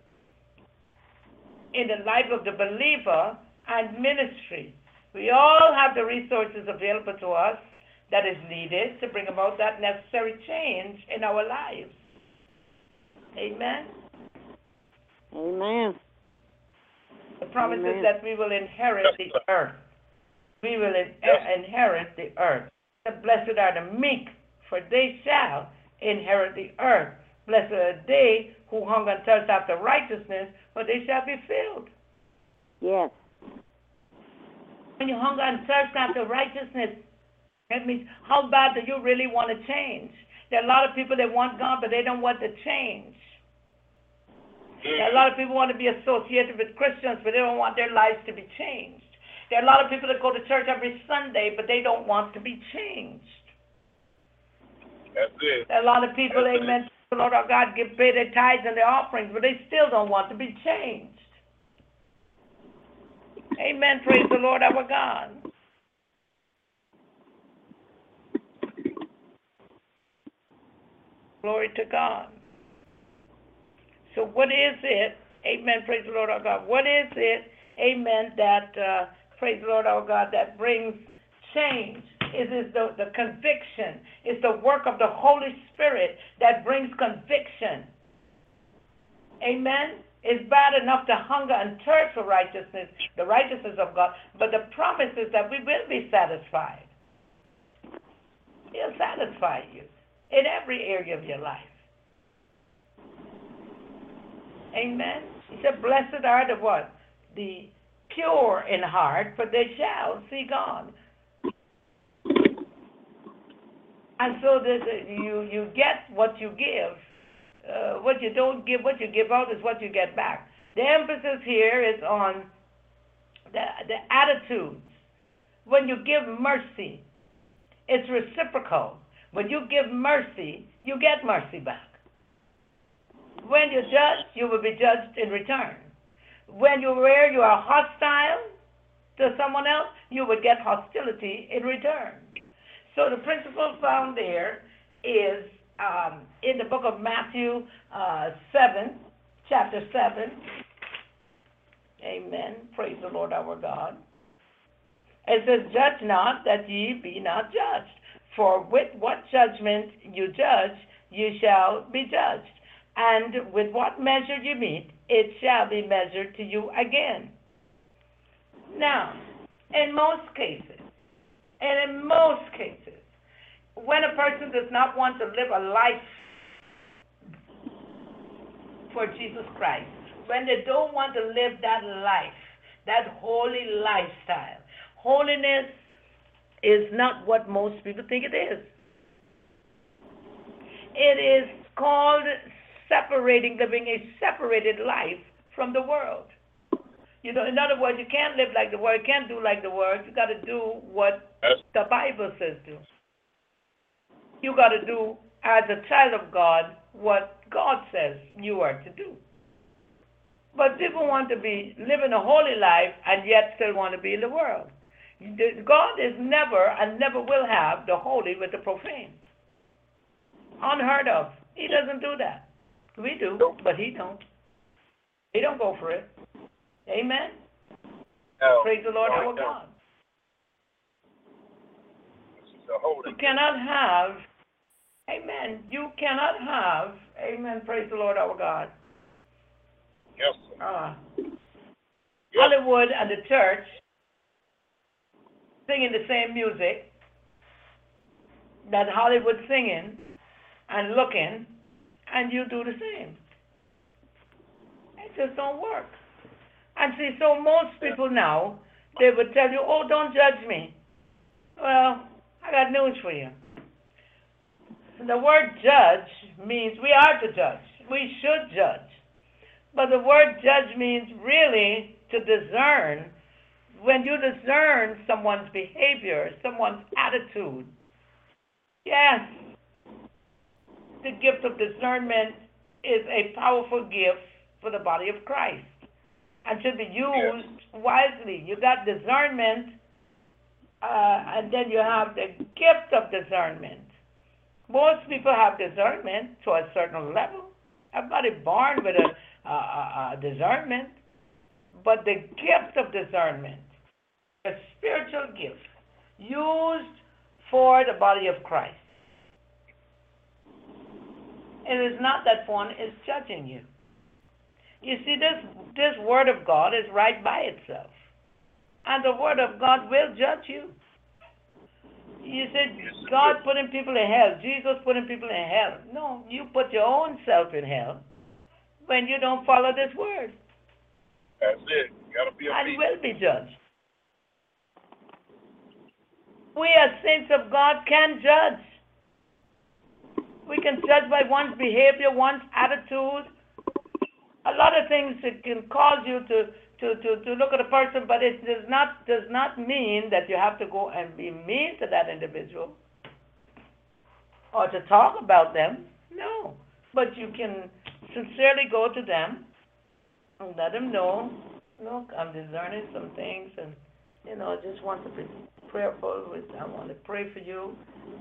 in the life of the believer and ministry. We all have the resources available to us that is needed to bring about that necessary change in our lives. Amen. Amen. The promise Amen. is that we will inherit the earth. We will in- eh, inherit the earth. The blessed are the meek, for they shall inherit the earth. Blessed are they who hunger and thirst after righteousness, for they shall be filled. Yes. When you hunger and thirst after righteousness, that means how bad do you really want to change? There are a lot of people that want God, but they don't want to change. There are a lot of people want to be associated with Christians, but they don't want their lives to be changed. There are a lot of people that go to church every Sunday, but they don't want to be changed. That's it. There are a lot of people, amen, the Lord our God, give pay their tithes and their offerings, but they still don't want to be changed. Amen. Praise the Lord our God. Glory to God. So, what is it? Amen. Praise the Lord our God. What is it? Amen. That uh, praise the Lord our God that brings change. It is the, the conviction. It's the work of the Holy Spirit that brings conviction. Amen. It's bad enough to hunger and thirst for righteousness, the righteousness of God, but the promise is that we will be satisfied. He'll satisfy you in every area of your life. Amen. He said, Blessed are the what? The pure in heart, for they shall see God. And so the, you you get what you give. Uh, what you don't give, what you give out is what you get back. The emphasis here is on the the attitudes. When you give mercy, it's reciprocal. When you give mercy, you get mercy back. When you judge, you will be judged in return. When you where you are hostile to someone else, you would get hostility in return. So the principle found there is um, in the book of Matthew uh, 7, chapter 7. Amen. Praise the Lord our God. It says, Judge not that ye be not judged. For with what judgment you judge, you shall be judged. And with what measure you meet, it shall be measured to you again. Now, in most cases, and in most cases, when a person does not want to live a life for Jesus Christ, when they don't want to live that life, that holy lifestyle, holiness is not what most people think it is. It is called separating, living a separated life from the world. You know, in other words, you can't live like the world, you can't do like the world. You got to do what The Bible says do. You got to do, as a child of God, what God says you are to do. But people want to be living a holy life and yet still want to be in the world. God is never and never will have the holy with the profane. Unheard of. He doesn't do that. We do, but he don't. He don't go for it. Amen. no. Praise the Lord our. God. This is a holy. You cannot have, amen, you cannot have, amen, praise the Lord our God. Yes, sir. uh, Yes. Hollywood and the church singing the same music that Hollywood singing and looking, and you do the same. It just don't work. And see, so most people now, they would tell you, oh, don't judge me. Well, I got news for you. The word judge means we are to judge. We should judge. But the word judge means really to discern. When you discern someone's behavior, someone's attitude, yes, the gift of discernment is a powerful gift for the body of Christ and should be used wisely. You got discernment, uh, and then you have the gift of discernment. Most people have discernment to a certain level. Everybody born with a, a, a, discernment, but the gift of discernment, a spiritual gift, used for the body of Christ. It is not that one is judging you. You see, this this word of God is right by itself, and the word of God will judge you. You said God putting people in hell. Jesus putting people in hell. No, you put your own self in hell when you don't follow this word, That's it. You gotta be and obedient. will be judged. We as saints of God can judge. We can judge by one's behavior, one's attitude. A lot of things that can cause you to, to, to, to look at a person, but it does not does not mean that you have to go and be mean to that individual or to talk about them. No. But you can sincerely go to them and let them know, look, I'm discerning some things and you know, I just want to be prayerful with I want to pray for you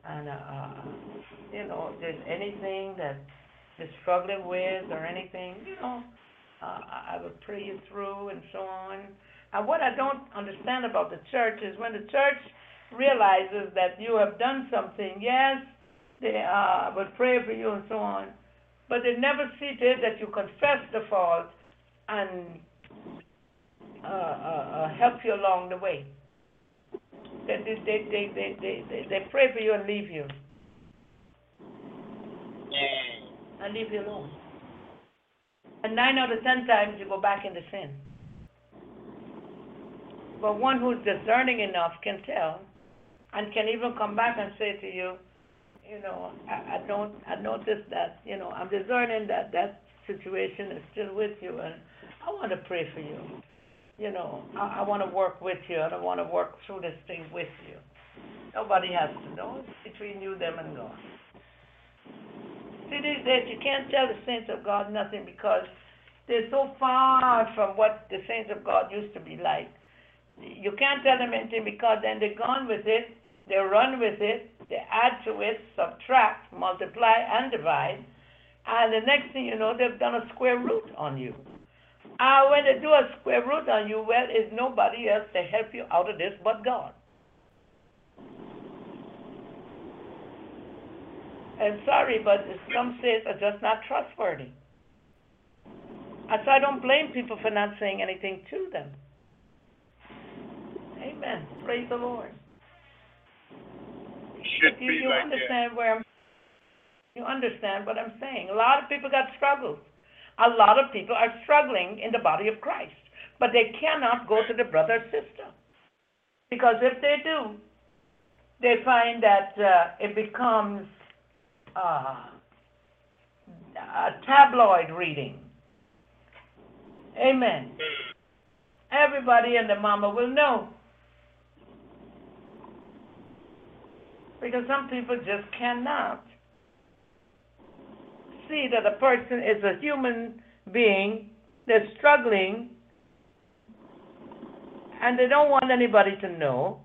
and uh you know, if there's anything that you're struggling with or anything, you know, uh, I will pray you through and so on. And what I don't understand about the church is when the church realizes that you have done something, yes, they uh, will pray for you and so on, but they never see to it that you confess the fault and uh, uh, uh, help you along the way. They, they, they, they, they, they, they, they pray for you and leave you, Mm. and leave you alone. And nine out of ten times you go back into sin. But one who's discerning enough can tell, and can even come back and say to you, you know, I, I don't, I noticed that, you know, I'm discerning that that situation is still with you, and I want to pray for you. You know, I, I want to work with you, and I want to work through this thing with you. Nobody has to know. It's between you, them, and God. See, these days you can't tell the saints of God nothing because they're so far from what the saints of God used to be like. You can't tell them anything because then they're gone with it, they run with it, they add to it, subtract, multiply, and divide, and the next thing you know, they've done a square root on you. Uh, when they do a square root on you, well, is nobody else to help you out of this but God. And sorry, but some saints are just not trustworthy. And so I don't blame people for not saying anything to them. Amen. Praise the Lord. Should you, be you like understand where I'm, you understand what I'm saying. A lot of people got struggles. A lot of people are struggling in the body of Christ, but they cannot go to the brother or sister because if they do, they find that uh, it becomes uh, a tabloid reading. Amen. Everybody and the mama will know. Because some people just cannot see that a person is a human being, they're struggling, and they don't want anybody to know.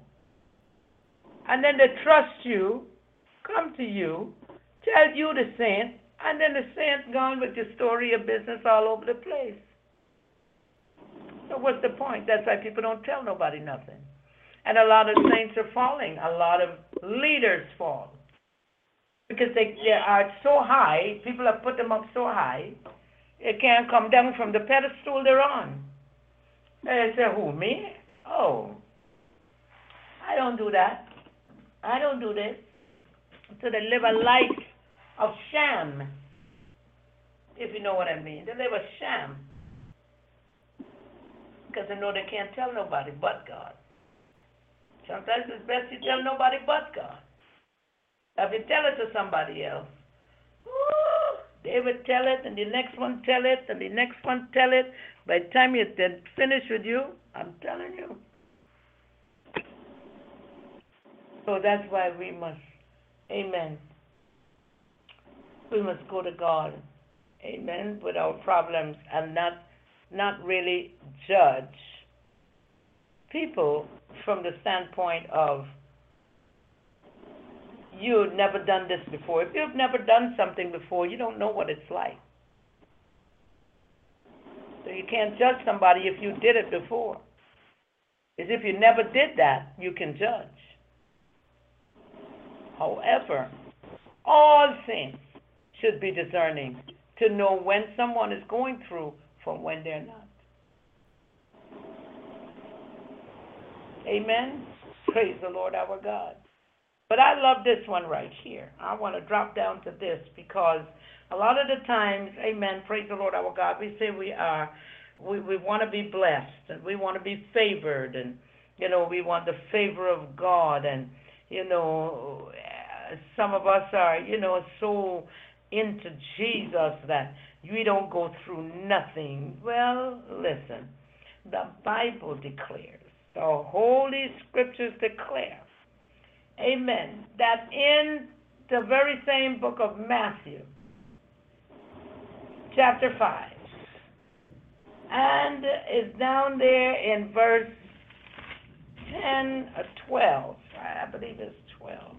And then they trust you, come to you, tell you the saint, and then the saint gone with your story of business all over the place. So what's the point? That's why people don't tell nobody nothing. And a lot of saints are falling. A lot of leaders fall. Because they, they are so high, people have put them up so high, they can't come down from the pedestal they're on. They say, Who, me? Oh, I don't do that. I don't do this. So they live a life of sham, if you know what I mean. They live a sham because they know they can't tell nobody but God. Sometimes it's best you tell nobody but God. If you tell it to somebody else, they would tell it, and the next one tell it, and the next one tell it. By the time you're finished with you, I'm telling you. So that's why we must, amen. We must go to God, amen, with our problems and not not really judge people from the standpoint of you've never done this before. If you've never done something before, you don't know what it's like. So you can't judge somebody if you did it before. As if you never did that, you can judge. However, all saints should be discerning to know when someone is going through from when they're not. Amen. Praise the Lord our God. But I love this one right here. I want to drop down to this because a lot of the times, amen, praise the Lord our God, we say we are, we, we want to be blessed and we want to be favored and, you know, we want the favor of God and, you know, some of us are, you know, so into Jesus that we don't go through nothing. Well, listen, the Bible declares, the Holy Scriptures declare Amen. That in the very same book of Matthew, chapter 5, and is down there in verse 10 or 12. I believe it's 12.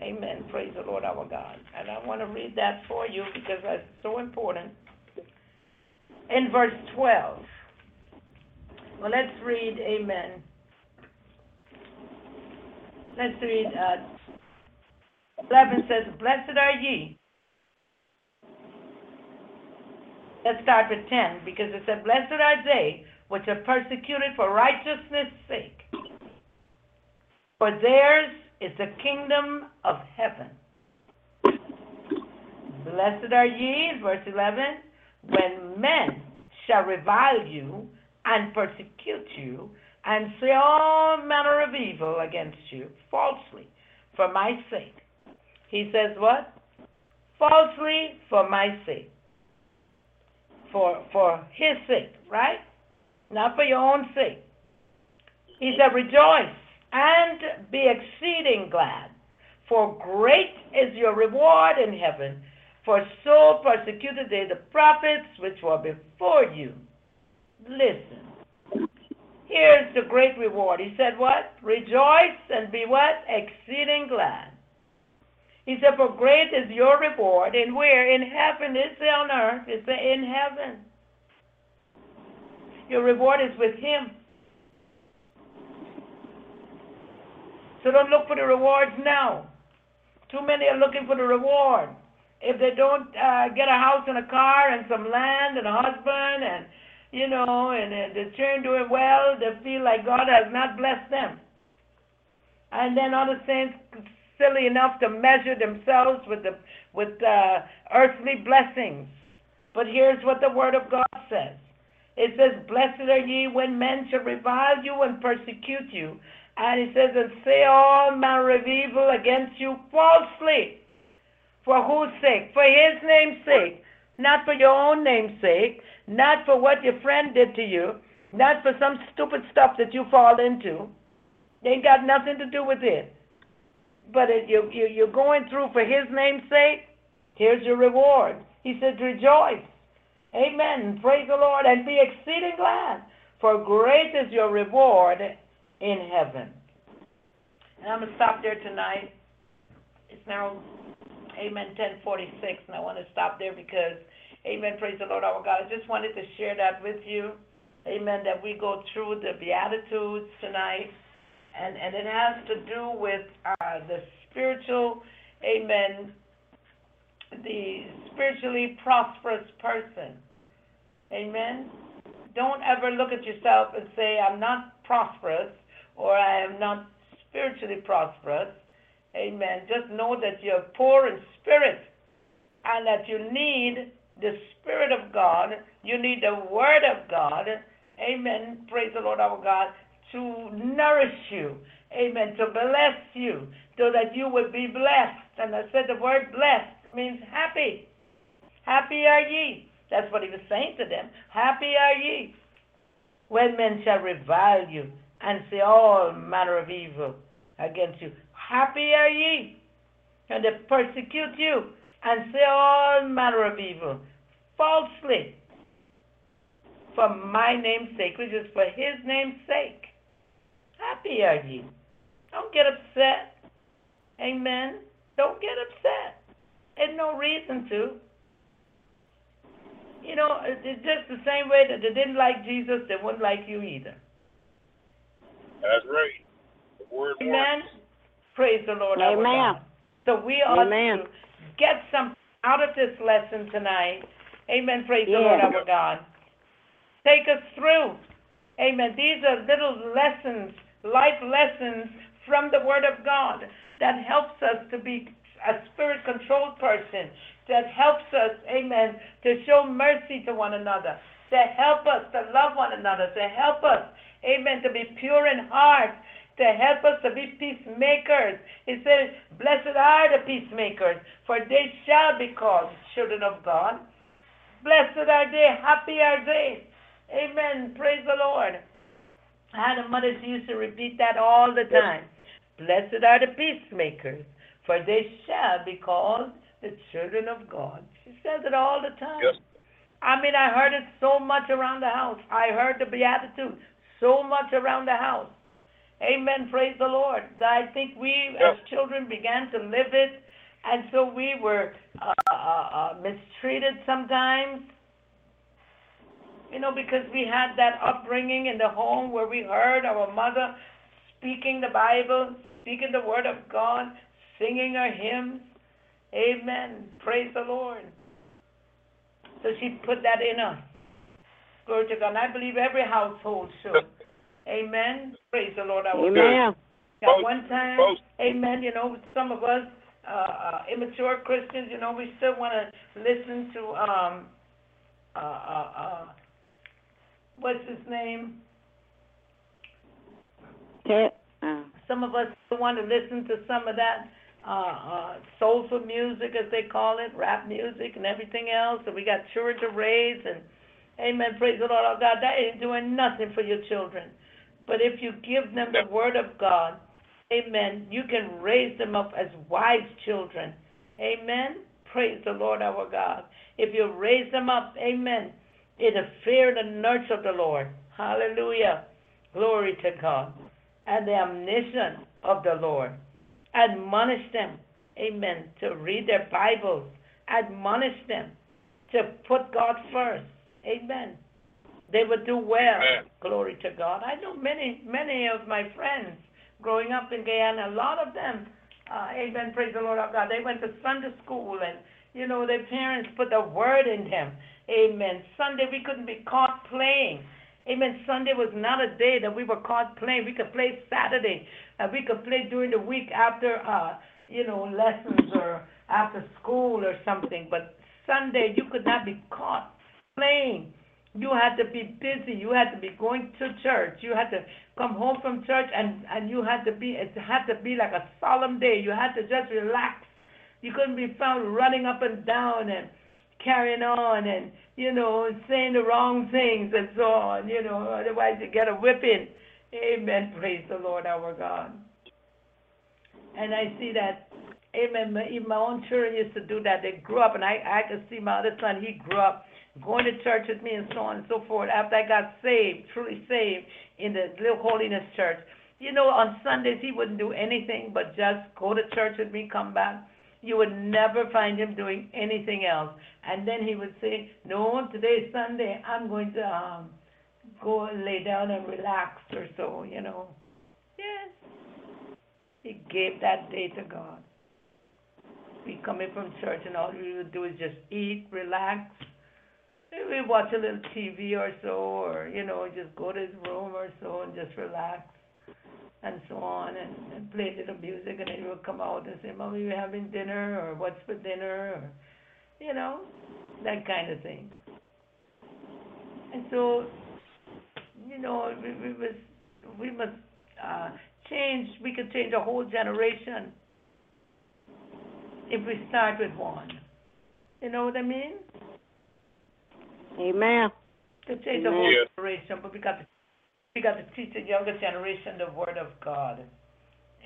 Amen. Praise the Lord our God. And I want to read that for you because that's so important. In verse 12. Well, let's read, Amen. Let's read. Uh, 11 says, Blessed are ye. Let's start with 10 because it said, Blessed are they which are persecuted for righteousness' sake, for theirs is the kingdom of heaven. Blessed are ye, verse 11, when men shall revile you and persecute you and say all manner of evil against you falsely for my sake. He says what? Falsely for my sake. For for his sake, right? Not for your own sake. He said, Rejoice and be exceeding glad, for great is your reward in heaven, for so persecuted they the prophets which were before you. Listen. Here's the great reward. He said, What? Rejoice and be what? Exceeding glad. He said, For great is your reward. And where? In heaven. It's on earth. It's in heaven. Your reward is with Him. So don't look for the rewards now. Too many are looking for the reward. If they don't uh, get a house and a car and some land and a husband and you know, and, the children doing well, they feel like God has not blessed them. And then other saints silly enough to measure themselves with the with uh, earthly blessings. But here's what the Word of God says. It says, Blessed are ye when men shall revile you and persecute you. And he says, And say all of evil against you falsely. For whose sake? For his name's sake. Not for your own name's sake, not for what your friend did to you, not for some stupid stuff that you fall into. Ain't got nothing to do with it. But it, you, you, you're going through for His name's sake, here's your reward. He said, Rejoice. Amen. Praise the Lord and be exceeding glad, for great is your reward in heaven. And I'm going to stop there tonight. It's now, amen, 1046, and I want to stop there because Amen. Praise the Lord our God. I just wanted to share that with you. Amen. That we go through the Beatitudes tonight. And, and it has to do with uh, the spiritual, amen, the spiritually prosperous person. Amen. Don't ever look at yourself and say, I'm not prosperous or I am not spiritually prosperous. Amen. Just know that you're poor in spirit and that you need the Spirit of God. You need the Word of God. Amen. Praise the Lord our God to nourish you. Amen. To bless you so that you would be blessed. And I said the word blessed means happy. Happy are ye. That's what he was saying to them. Happy are ye when men shall revile you and say oh, all manner of evil against you. Happy are ye and they persecute you and say oh, all manner of evil falsely for my name's sake, which is for his name's sake. Happy are ye. Don't get upset. Amen. Don't get upset. There's no reason to. You know, it's just the same way that they didn't like Jesus, they wouldn't like you either. That's right. The word Amen. works. Praise the Lord our Amen. God. So we ought Amen. to get something out of this lesson tonight. Amen. Praise the Yeah. Lord our God. Take us through. Amen. These are little lessons, life lessons from the Word of God that helps us to be a spirit controlled person, that helps us, amen, to show mercy to one another, to help us to love one another, to help us, amen, to be pure in heart, to help us to be peacemakers. He said, Blessed are the peacemakers, for they shall be called children of God. Blessed are they, happy are they. Amen. Praise the Lord. I had a mother she used to repeat that all the time. Blessed are the peacemakers, for they shall be called the children of God. She says it all the time. Yes. I mean, I heard it so much around the house. I heard the Beatitude so much around the house. Amen. Praise the Lord. I think we, as children, began to live it, and so we were uh, uh, uh, mistreated sometimes. You know, because we had that upbringing in the home where we heard our mother speaking the Bible, speaking the Word of God, singing her hymns. Amen. Praise the Lord. So she put that in us. Glory to God. And I believe every household should. Amen. Praise the Lord. Our God. Amen. At one time, both. amen, you know, some of us, uh, uh, immature Christians, you know, we still want to listen to, um, uh, uh, uh, what's his name? Okay. Uh, Some of us still want to listen to some of that, uh, uh, soulful music, as they call it, rap music and everything else, and we got children to raise, and, amen, praise the Lord, our God, that ain't doing nothing for your children. But if you give them the Word of God, amen, you can raise them up as wise children. Amen. Praise the Lord our God. If you raise them up, amen, in the fear and the nurture of the Lord. Hallelujah. Glory to God. And the omniscience of the Lord. Admonish them, amen, to read their Bibles. Admonish them to put God first. Amen. They would do well. Amen. Glory to God. I know many, many of my friends growing up in Guyana, a lot of them, uh, amen, praise the Lord of God, they went to Sunday school and, you know, their parents put the word in them. Amen. Sunday we couldn't be caught playing. Amen. Sunday was not a day that we were caught playing. We could play Saturday. Uh, we could play during the week after, uh, you know, lessons or after school or something. But Sunday you could not be caught playing. You had to be busy. You had to be going to church. You had to come home from church, and and you had to be. It had to be like a solemn day. You had to just relax. You couldn't be found running up and down and carrying on and you know saying the wrong things and so on. You know, otherwise you get a whipping. Amen. Praise the Lord our God. And I see that. Amen. Even my own children used to do that. They grew up, and I I could see my other son. He grew up going to church with me and so on and so forth. After I got saved, truly saved in the Little Holiness Church, you know, on Sundays he wouldn't do anything but just go to church with me, come back. You would never find him doing anything else. And then he would say, "No, today's Sunday. I'm going to um, go and lay down and relax or so." You know. Yes. He gave that day to God. We coming from church and all we would do is just eat, relax, we watch a little TV or so, or you know, just go to his room or so and just relax and so on, and, and play a little music, and then he will come out and say, "Mommy, we're having dinner?" or "What's for dinner?" or you know, that kind of thing. And so, you know, we, we must we must uh, change. We could change a whole generation if we start with one. You know what I mean? Amen. To change the whole generation, but we got to we got to teach the younger generation the word of God.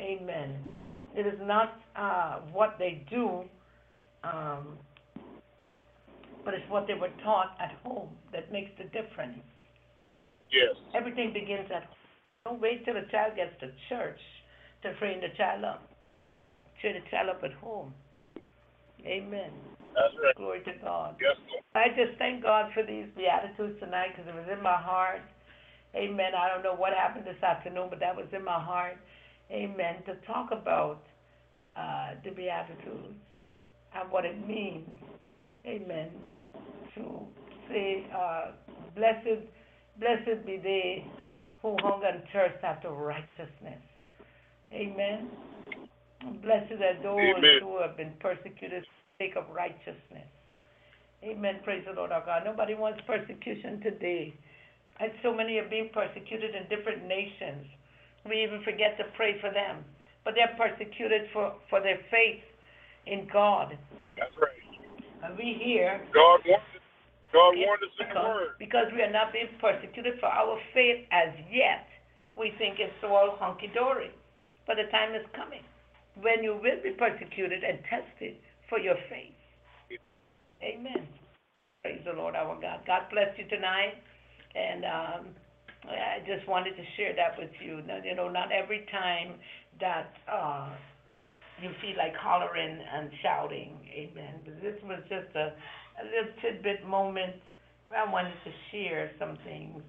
Amen. It is not uh, what they do, um, but it's what they were taught at home that makes the difference. Yes. Everything begins at home. Don't wait till the child gets to church to train the child up. Train the child up at home. Amen. That's right. Glory to God. Yes. I just thank God for these Beatitudes tonight because it was in my heart. Amen. I don't know what happened this afternoon, but that was in my heart. Amen. To talk about uh, the Beatitudes and what it means. Amen. To say, uh, blessed, blessed be they who hunger and thirst after righteousness. Amen. Blessed are those Amen. who have been persecuted for the sake of righteousness. Amen. Praise the Lord our God. Nobody wants persecution today. And so many are being persecuted in different nations. We even forget to pray for them. But they're persecuted for, for their faith in God. That's right. And we here. God wants God wanted to send the because, word. because we are not being persecuted for our faith as yet. We think it's all hunky dory. But the time is coming when you will be persecuted and tested for your faith. Amen. Praise the Lord our God. God bless you tonight. And um, I just wanted to share that with you. Now, You know, not every time that uh, you feel like hollering and shouting. Amen. But this was just a, a little tidbit moment where I wanted to share some things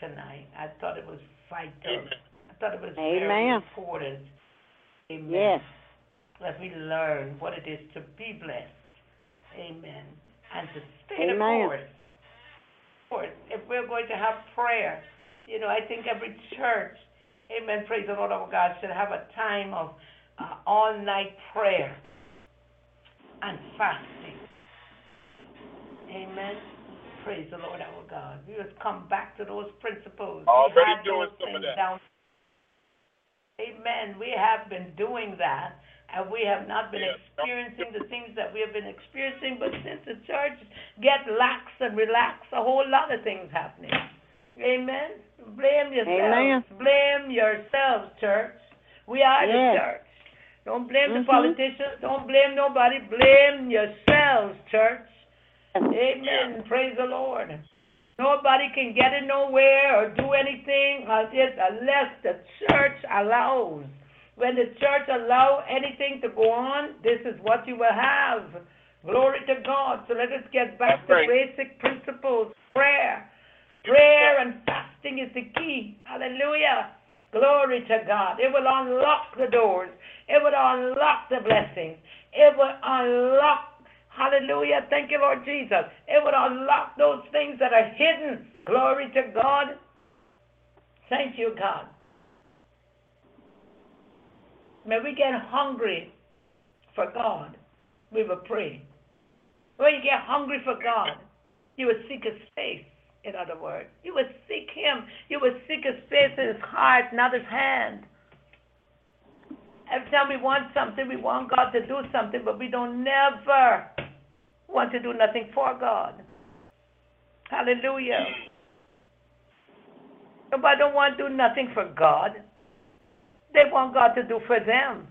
tonight. I thought it was vital. I thought it was very important. Amen. Yes. That we learn what it is to be blessed. Amen. And to stay the Amen. course. Course. If we're going to have prayer, you know, I think every church, amen, praise the Lord our God, should have a time of uh, all night prayer and fasting. Amen. Praise the Lord our God. We must come back to those principles. Already we had doing those some of that. down. Amen. We have been doing that, and we have not been Yes. experiencing the things that we have been experiencing. But since the church get lax and relax, a whole lot of things happening. Amen. Blame yourselves. Amen. Blame yourselves, church. We are the church. Don't blame the Mhm. politicians. Don't blame nobody. Blame yourselves, church. Amen. Praise the Lord. Nobody can get it nowhere or do anything unless the church allows. When the church allow anything to go on, this is what you will have. Glory to God. So let us get back That's to right. basic principles. Prayer. Prayer and fasting is the key. Hallelujah. Glory to God. It will unlock the doors. It will unlock the blessings. It will unlock Hallelujah. Thank you, Lord Jesus. It would unlock those things that are hidden. Glory to God. Thank you, God. May we get hungry for God. We will pray. When you get hungry for God, you will seek His face, in other words. You will seek Him. You will seek His face in His heart, not His hand. Every time we want something, we want God to do something, but we don't never want to do nothing for God. Hallelujah. Nobody don't want to do nothing for God. They want God to do for them.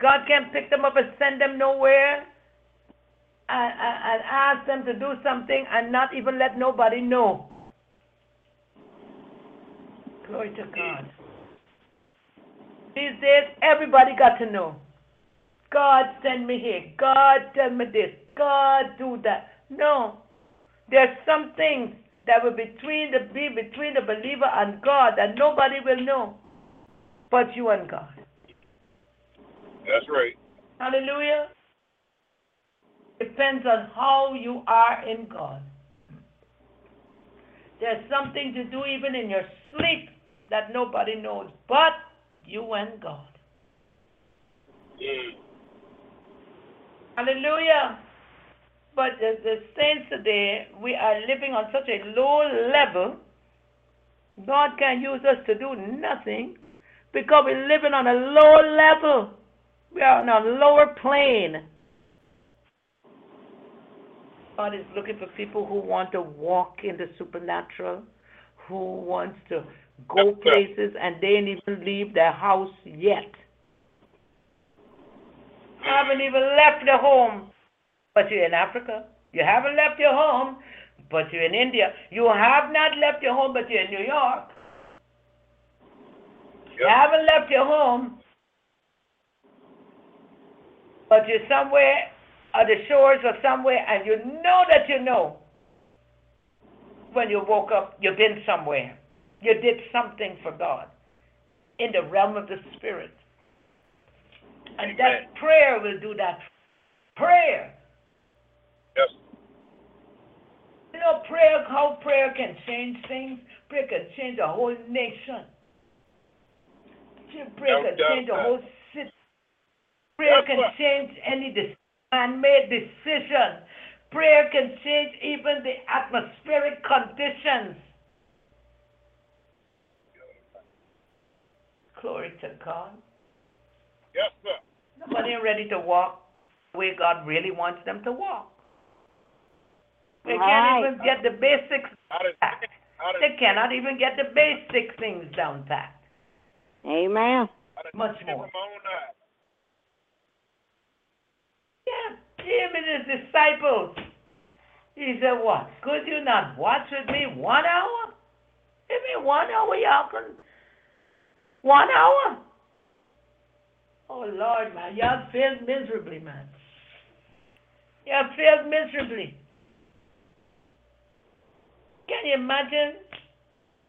God can't pick them up and send them nowhere and, and, and ask them to do something and not even let nobody know. Glory to God. These days, everybody got to know. God send me here. God tell me this. God do that. No. There's some things that will between the be between the believer and God that nobody will know but you and God. That's right. Hallelujah. depends on how you are in God. There's something to do even in your sleep that nobody knows but you and God. Mm. Hallelujah. But the, the saints today, we are living on such a low level. God can use us to do nothing because we're living on a low level. We are on a lower plane. God is looking for people who want to walk in the supernatural, who wants to go places and they ain't even leave their house yet. Haven't even left your home, but you're in Africa. You haven't left your home, but you're in India. You have not left your home, but you're in New York. You haven't left your home, but you're somewhere on the shores or somewhere, and you know that you know when you woke up, you've been somewhere. You did something for God in the realm of the Spirit. And that prayer will do that. Prayer. Yes. You know, prayer, how prayer can change things. Prayer can change a whole nation. Prayer can change a whole city. Prayer can change any de- man-made decision. Prayer can change even the atmospheric conditions. Glory to God. Yes, sir. Nobody ain't ready to walk where God really wants them to walk. They Right. can't even get the basics I done packed. seen, I done, They cannot even get the basic things down pat. Amen. I done much seen more. with my. Yeah, him and his disciples. He said, What? Could you not watch with me one hour? Give me one hour, y'all can. One hour? Oh, Lord, man. Y'all failed miserably, man. Y'all failed miserably. Can you imagine?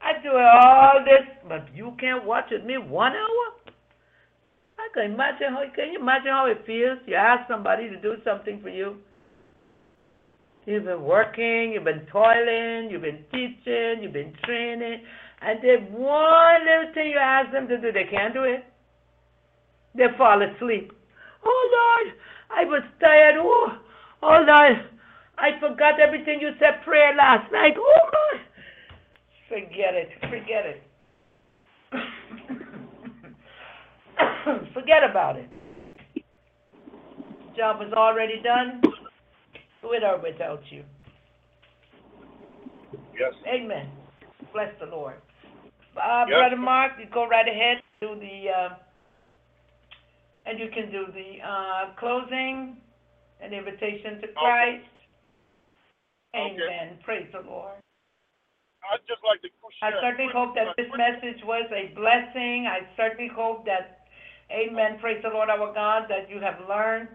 I do all this, but you can't watch with me one hour? I can imagine how can you imagine how it feels? You ask somebody to do something for you. You've been working, you've been toiling, you've been teaching, you've been training, and then one little thing you ask them to do, they can't do it. They fall asleep. Oh Lord, I was tired. Oh, oh Lord, I forgot everything you said prayer last night. Oh Lord, forget it, forget it. Forget about it. Job was already done, with or without you. Yes. Amen. Bless the Lord. Uh, Yep. Brother Mark, you go right ahead, to the, uh, and you can do the, uh, closing, an invitation to Christ. Okay. Amen. Praise the Lord. I'd just like to I share. a certainly quick- hope a that this quick- message was a blessing. I certainly hope that, amen, praise the Lord our God, that you have learned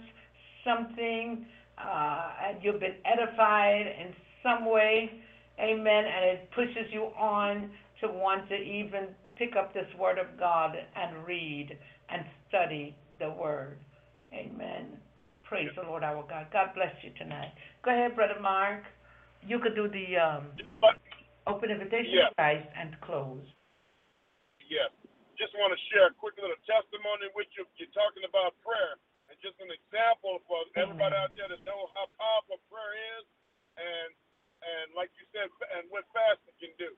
something, uh, and you've been edified in some way, amen, and it pushes you on to want to even pick up this Word of God and read and study the Word. Amen. Praise the Lord our God. God bless you tonight. Go ahead, Brother Mark. You could do the, um, open invitation Yeah. to Christ and close. yes. Just want to share a quick little testimony with you. You're talking about prayer. And just an example for everybody out there that know how powerful prayer is and and like you said and what fasting can do.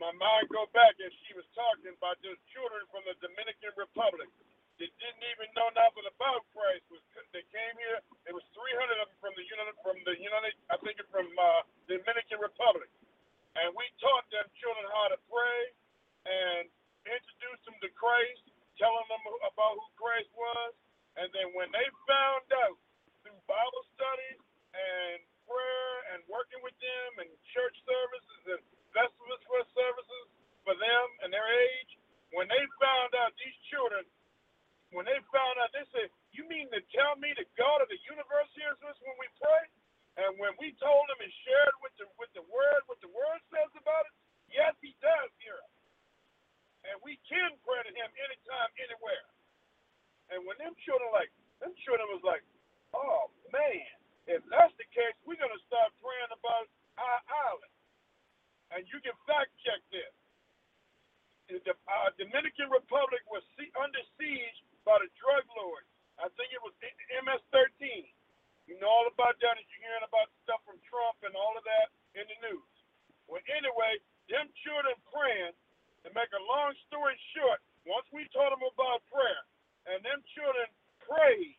My mind go back as she was talking about those children from the Dominican Republic that didn't even know nothing about Christ. Was they came here? There was 300 of them from the United from the United I think it's from uh, the Dominican Republic, and we taught them children how to pray and introduced them to Christ, telling them about who Christ was, and then when they found out through Bible studies and prayer and working with them and church services and festivals for services for them and their age, when they found out these children, when they found out, they said, You mean to tell me the God of the universe hears us when we pray? And when we told him and shared with the with the word, what the word says about it, yes, he does hear us. And we can pray to him anytime, anywhere. And when them children like them children was like, Oh man, if that's the case, we're gonna start praying about our island. And you can fact check this. The uh, Dominican Republic was under siege about a drug lord. I think it was MS-13. You know all about that as you're hearing about stuff from Trump and all of that in the news. Well, anyway, them children praying, to make a long story short, once we taught them about prayer, and them children prayed,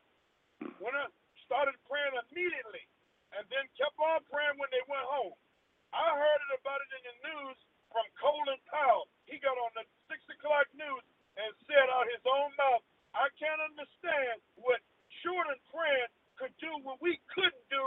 when I started praying immediately, and then kept on praying when they went home. I heard it about it in the news from Colin Powell. He got on the 6 o'clock news and said out his own mouth, I can't understand what short and praying could do what we couldn't do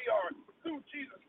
we are through Jesus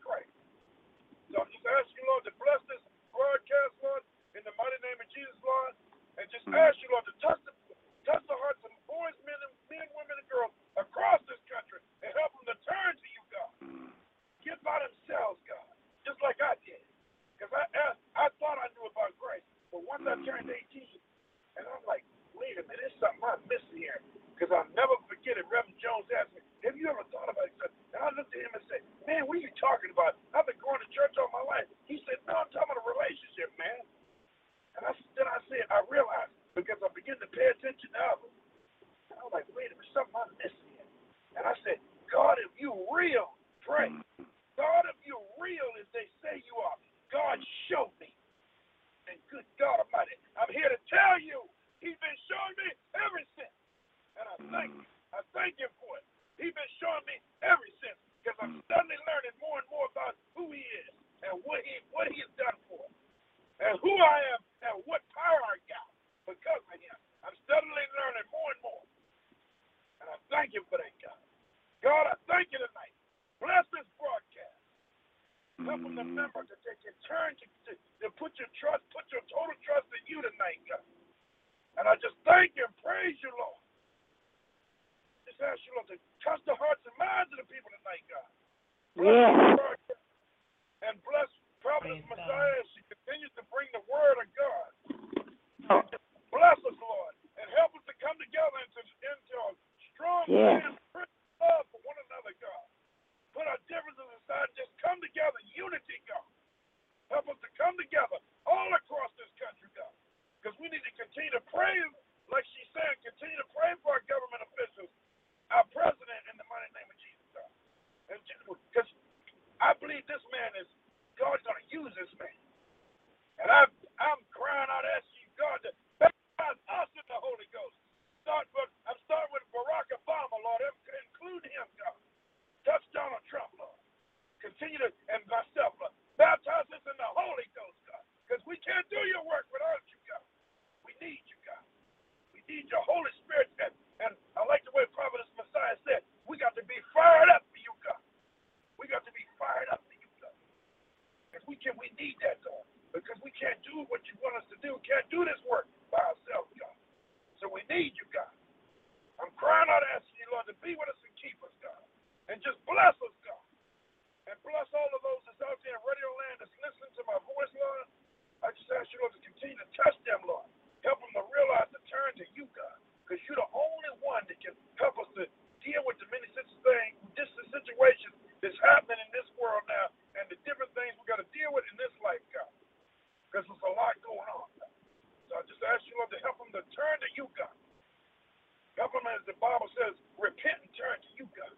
the Bible says, repent and turn to you, God.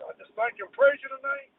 So I just thank you and praise you tonight.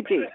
activity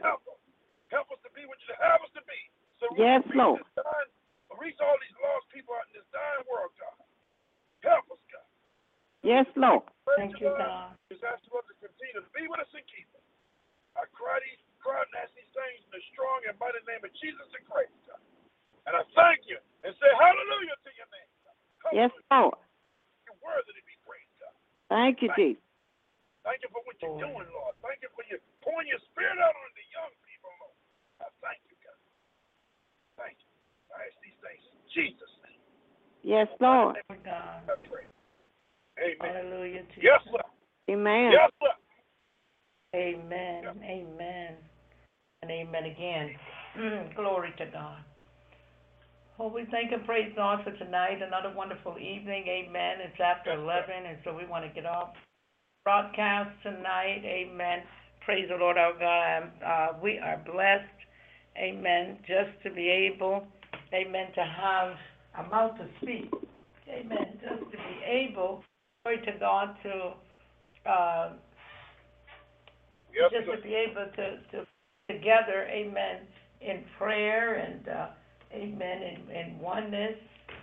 praise thoughts for tonight. Another wonderful evening. Amen. It's after 11, and so we want to get off broadcast tonight. Amen. Praise the Lord our God. Uh, we are blessed. Amen. Just to be able, amen, to have a mouth to speak. Amen. Just to be able, glory to God, to uh, yep. just to be able to, to together, amen, in prayer and uh, amen, and oneness.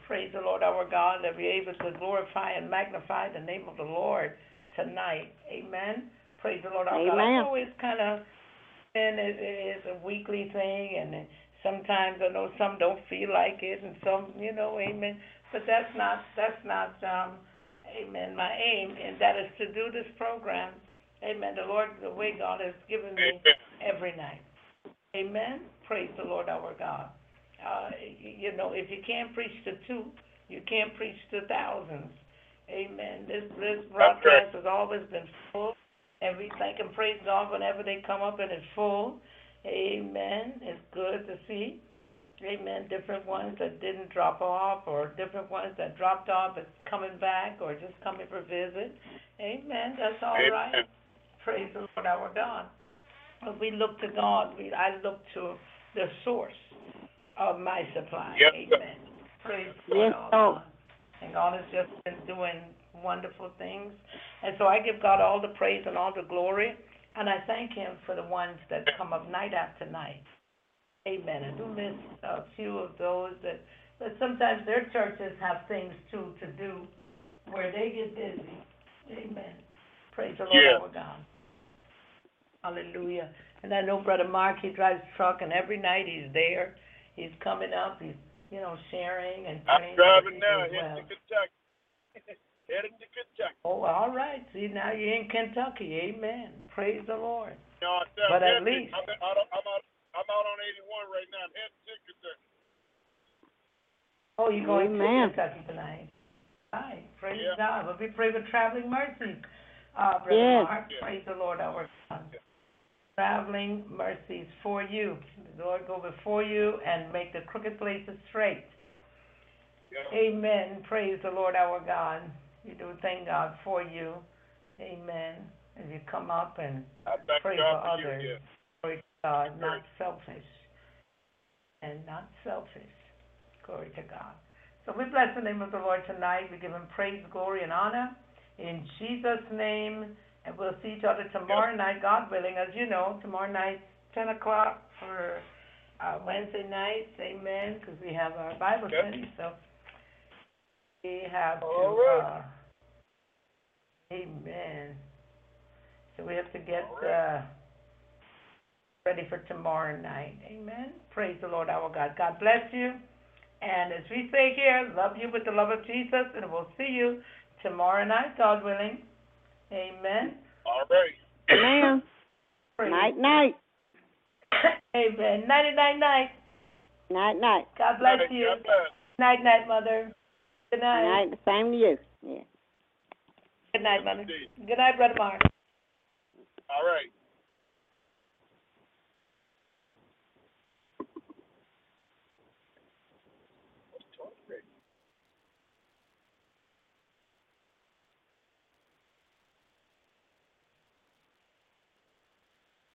Praise the Lord our God that we're able to glorify and magnify the name of the Lord tonight. Amen. Praise the Lord our amen. God. It's always kind of, and it is a weekly thing, and sometimes I know some don't feel like it, and some, you know, amen. But that's not, that's not, um, amen, my aim, and that is to do this program. Amen. The Lord, the way God has given me every night. Amen. Praise the Lord our God. Uh, you know, if you can't preach to two, you can't preach to thousands. Amen. This this broadcast has always been full, and we thank and praise God whenever they come up and it's full. Amen. It's good to see. Amen. Different ones that didn't drop off, or different ones that dropped off but coming back, or just coming for visit. Amen. That's all Amen. right. Praise the Lord our God. But we look to God. We I look to the source of my supply. Yes, sir. Amen. Praise the Lord Yes, our sir. God. And God has just been doing wonderful things. And so I give God all the praise and all the glory. And I thank Him for the ones that come up night after night. Amen. I do miss a few of those that, but sometimes their churches have things too to do where they get busy. Amen. Praise the Lord Yeah. our God. Hallelujah. And I know Brother Mark, he drives truck, and every night he's there. He's coming up. He's, you know, sharing and I'm driving now, as well. heading to Kentucky. heading to Kentucky. Oh, all right. See, now you're in Kentucky. Amen. Praise the Lord. No, I'm But at least- I'm, out, I'm out. I'm out on 81 right now. I'm heading to Kentucky. Oh, you're going Amen. to Kentucky tonight. Hi, praise Yeah. God. Well, we pray for traveling mercies. Uh, Brother Yes. Mark, Yeah. praise the Lord our God. Traveling mercies for you. The Lord go before you and make the crooked places straight. Yeah. Amen. Praise the Lord our God. We do thank God for you. Amen. As you come up and pray God for others. you. Glory to God, not selfish. And not selfish. Glory to God. So we bless the name of the Lord tonight. We give him praise, glory, and honor. In Jesus' name. And we'll see each other tomorrow night, God willing. As you know, tomorrow night, 10 o'clock for uh, Wednesday nights. Amen. Because we have our Bible Yep. study. So we have to. All right. Uh, amen. So we have to get. All. Uh, ready for tomorrow night. Amen. Praise the Lord our God. God bless you. And as we say here, love you with the love of Jesus, and we'll see you tomorrow night, God willing. Amen. All right. Amen. Night, night. Amen. Nighty night night. Night, night. God bless All right, you. God bless. Night night, mother. Good night. Night, the same to you. Yeah. Good night, mother. Good night, brother Mark. All right.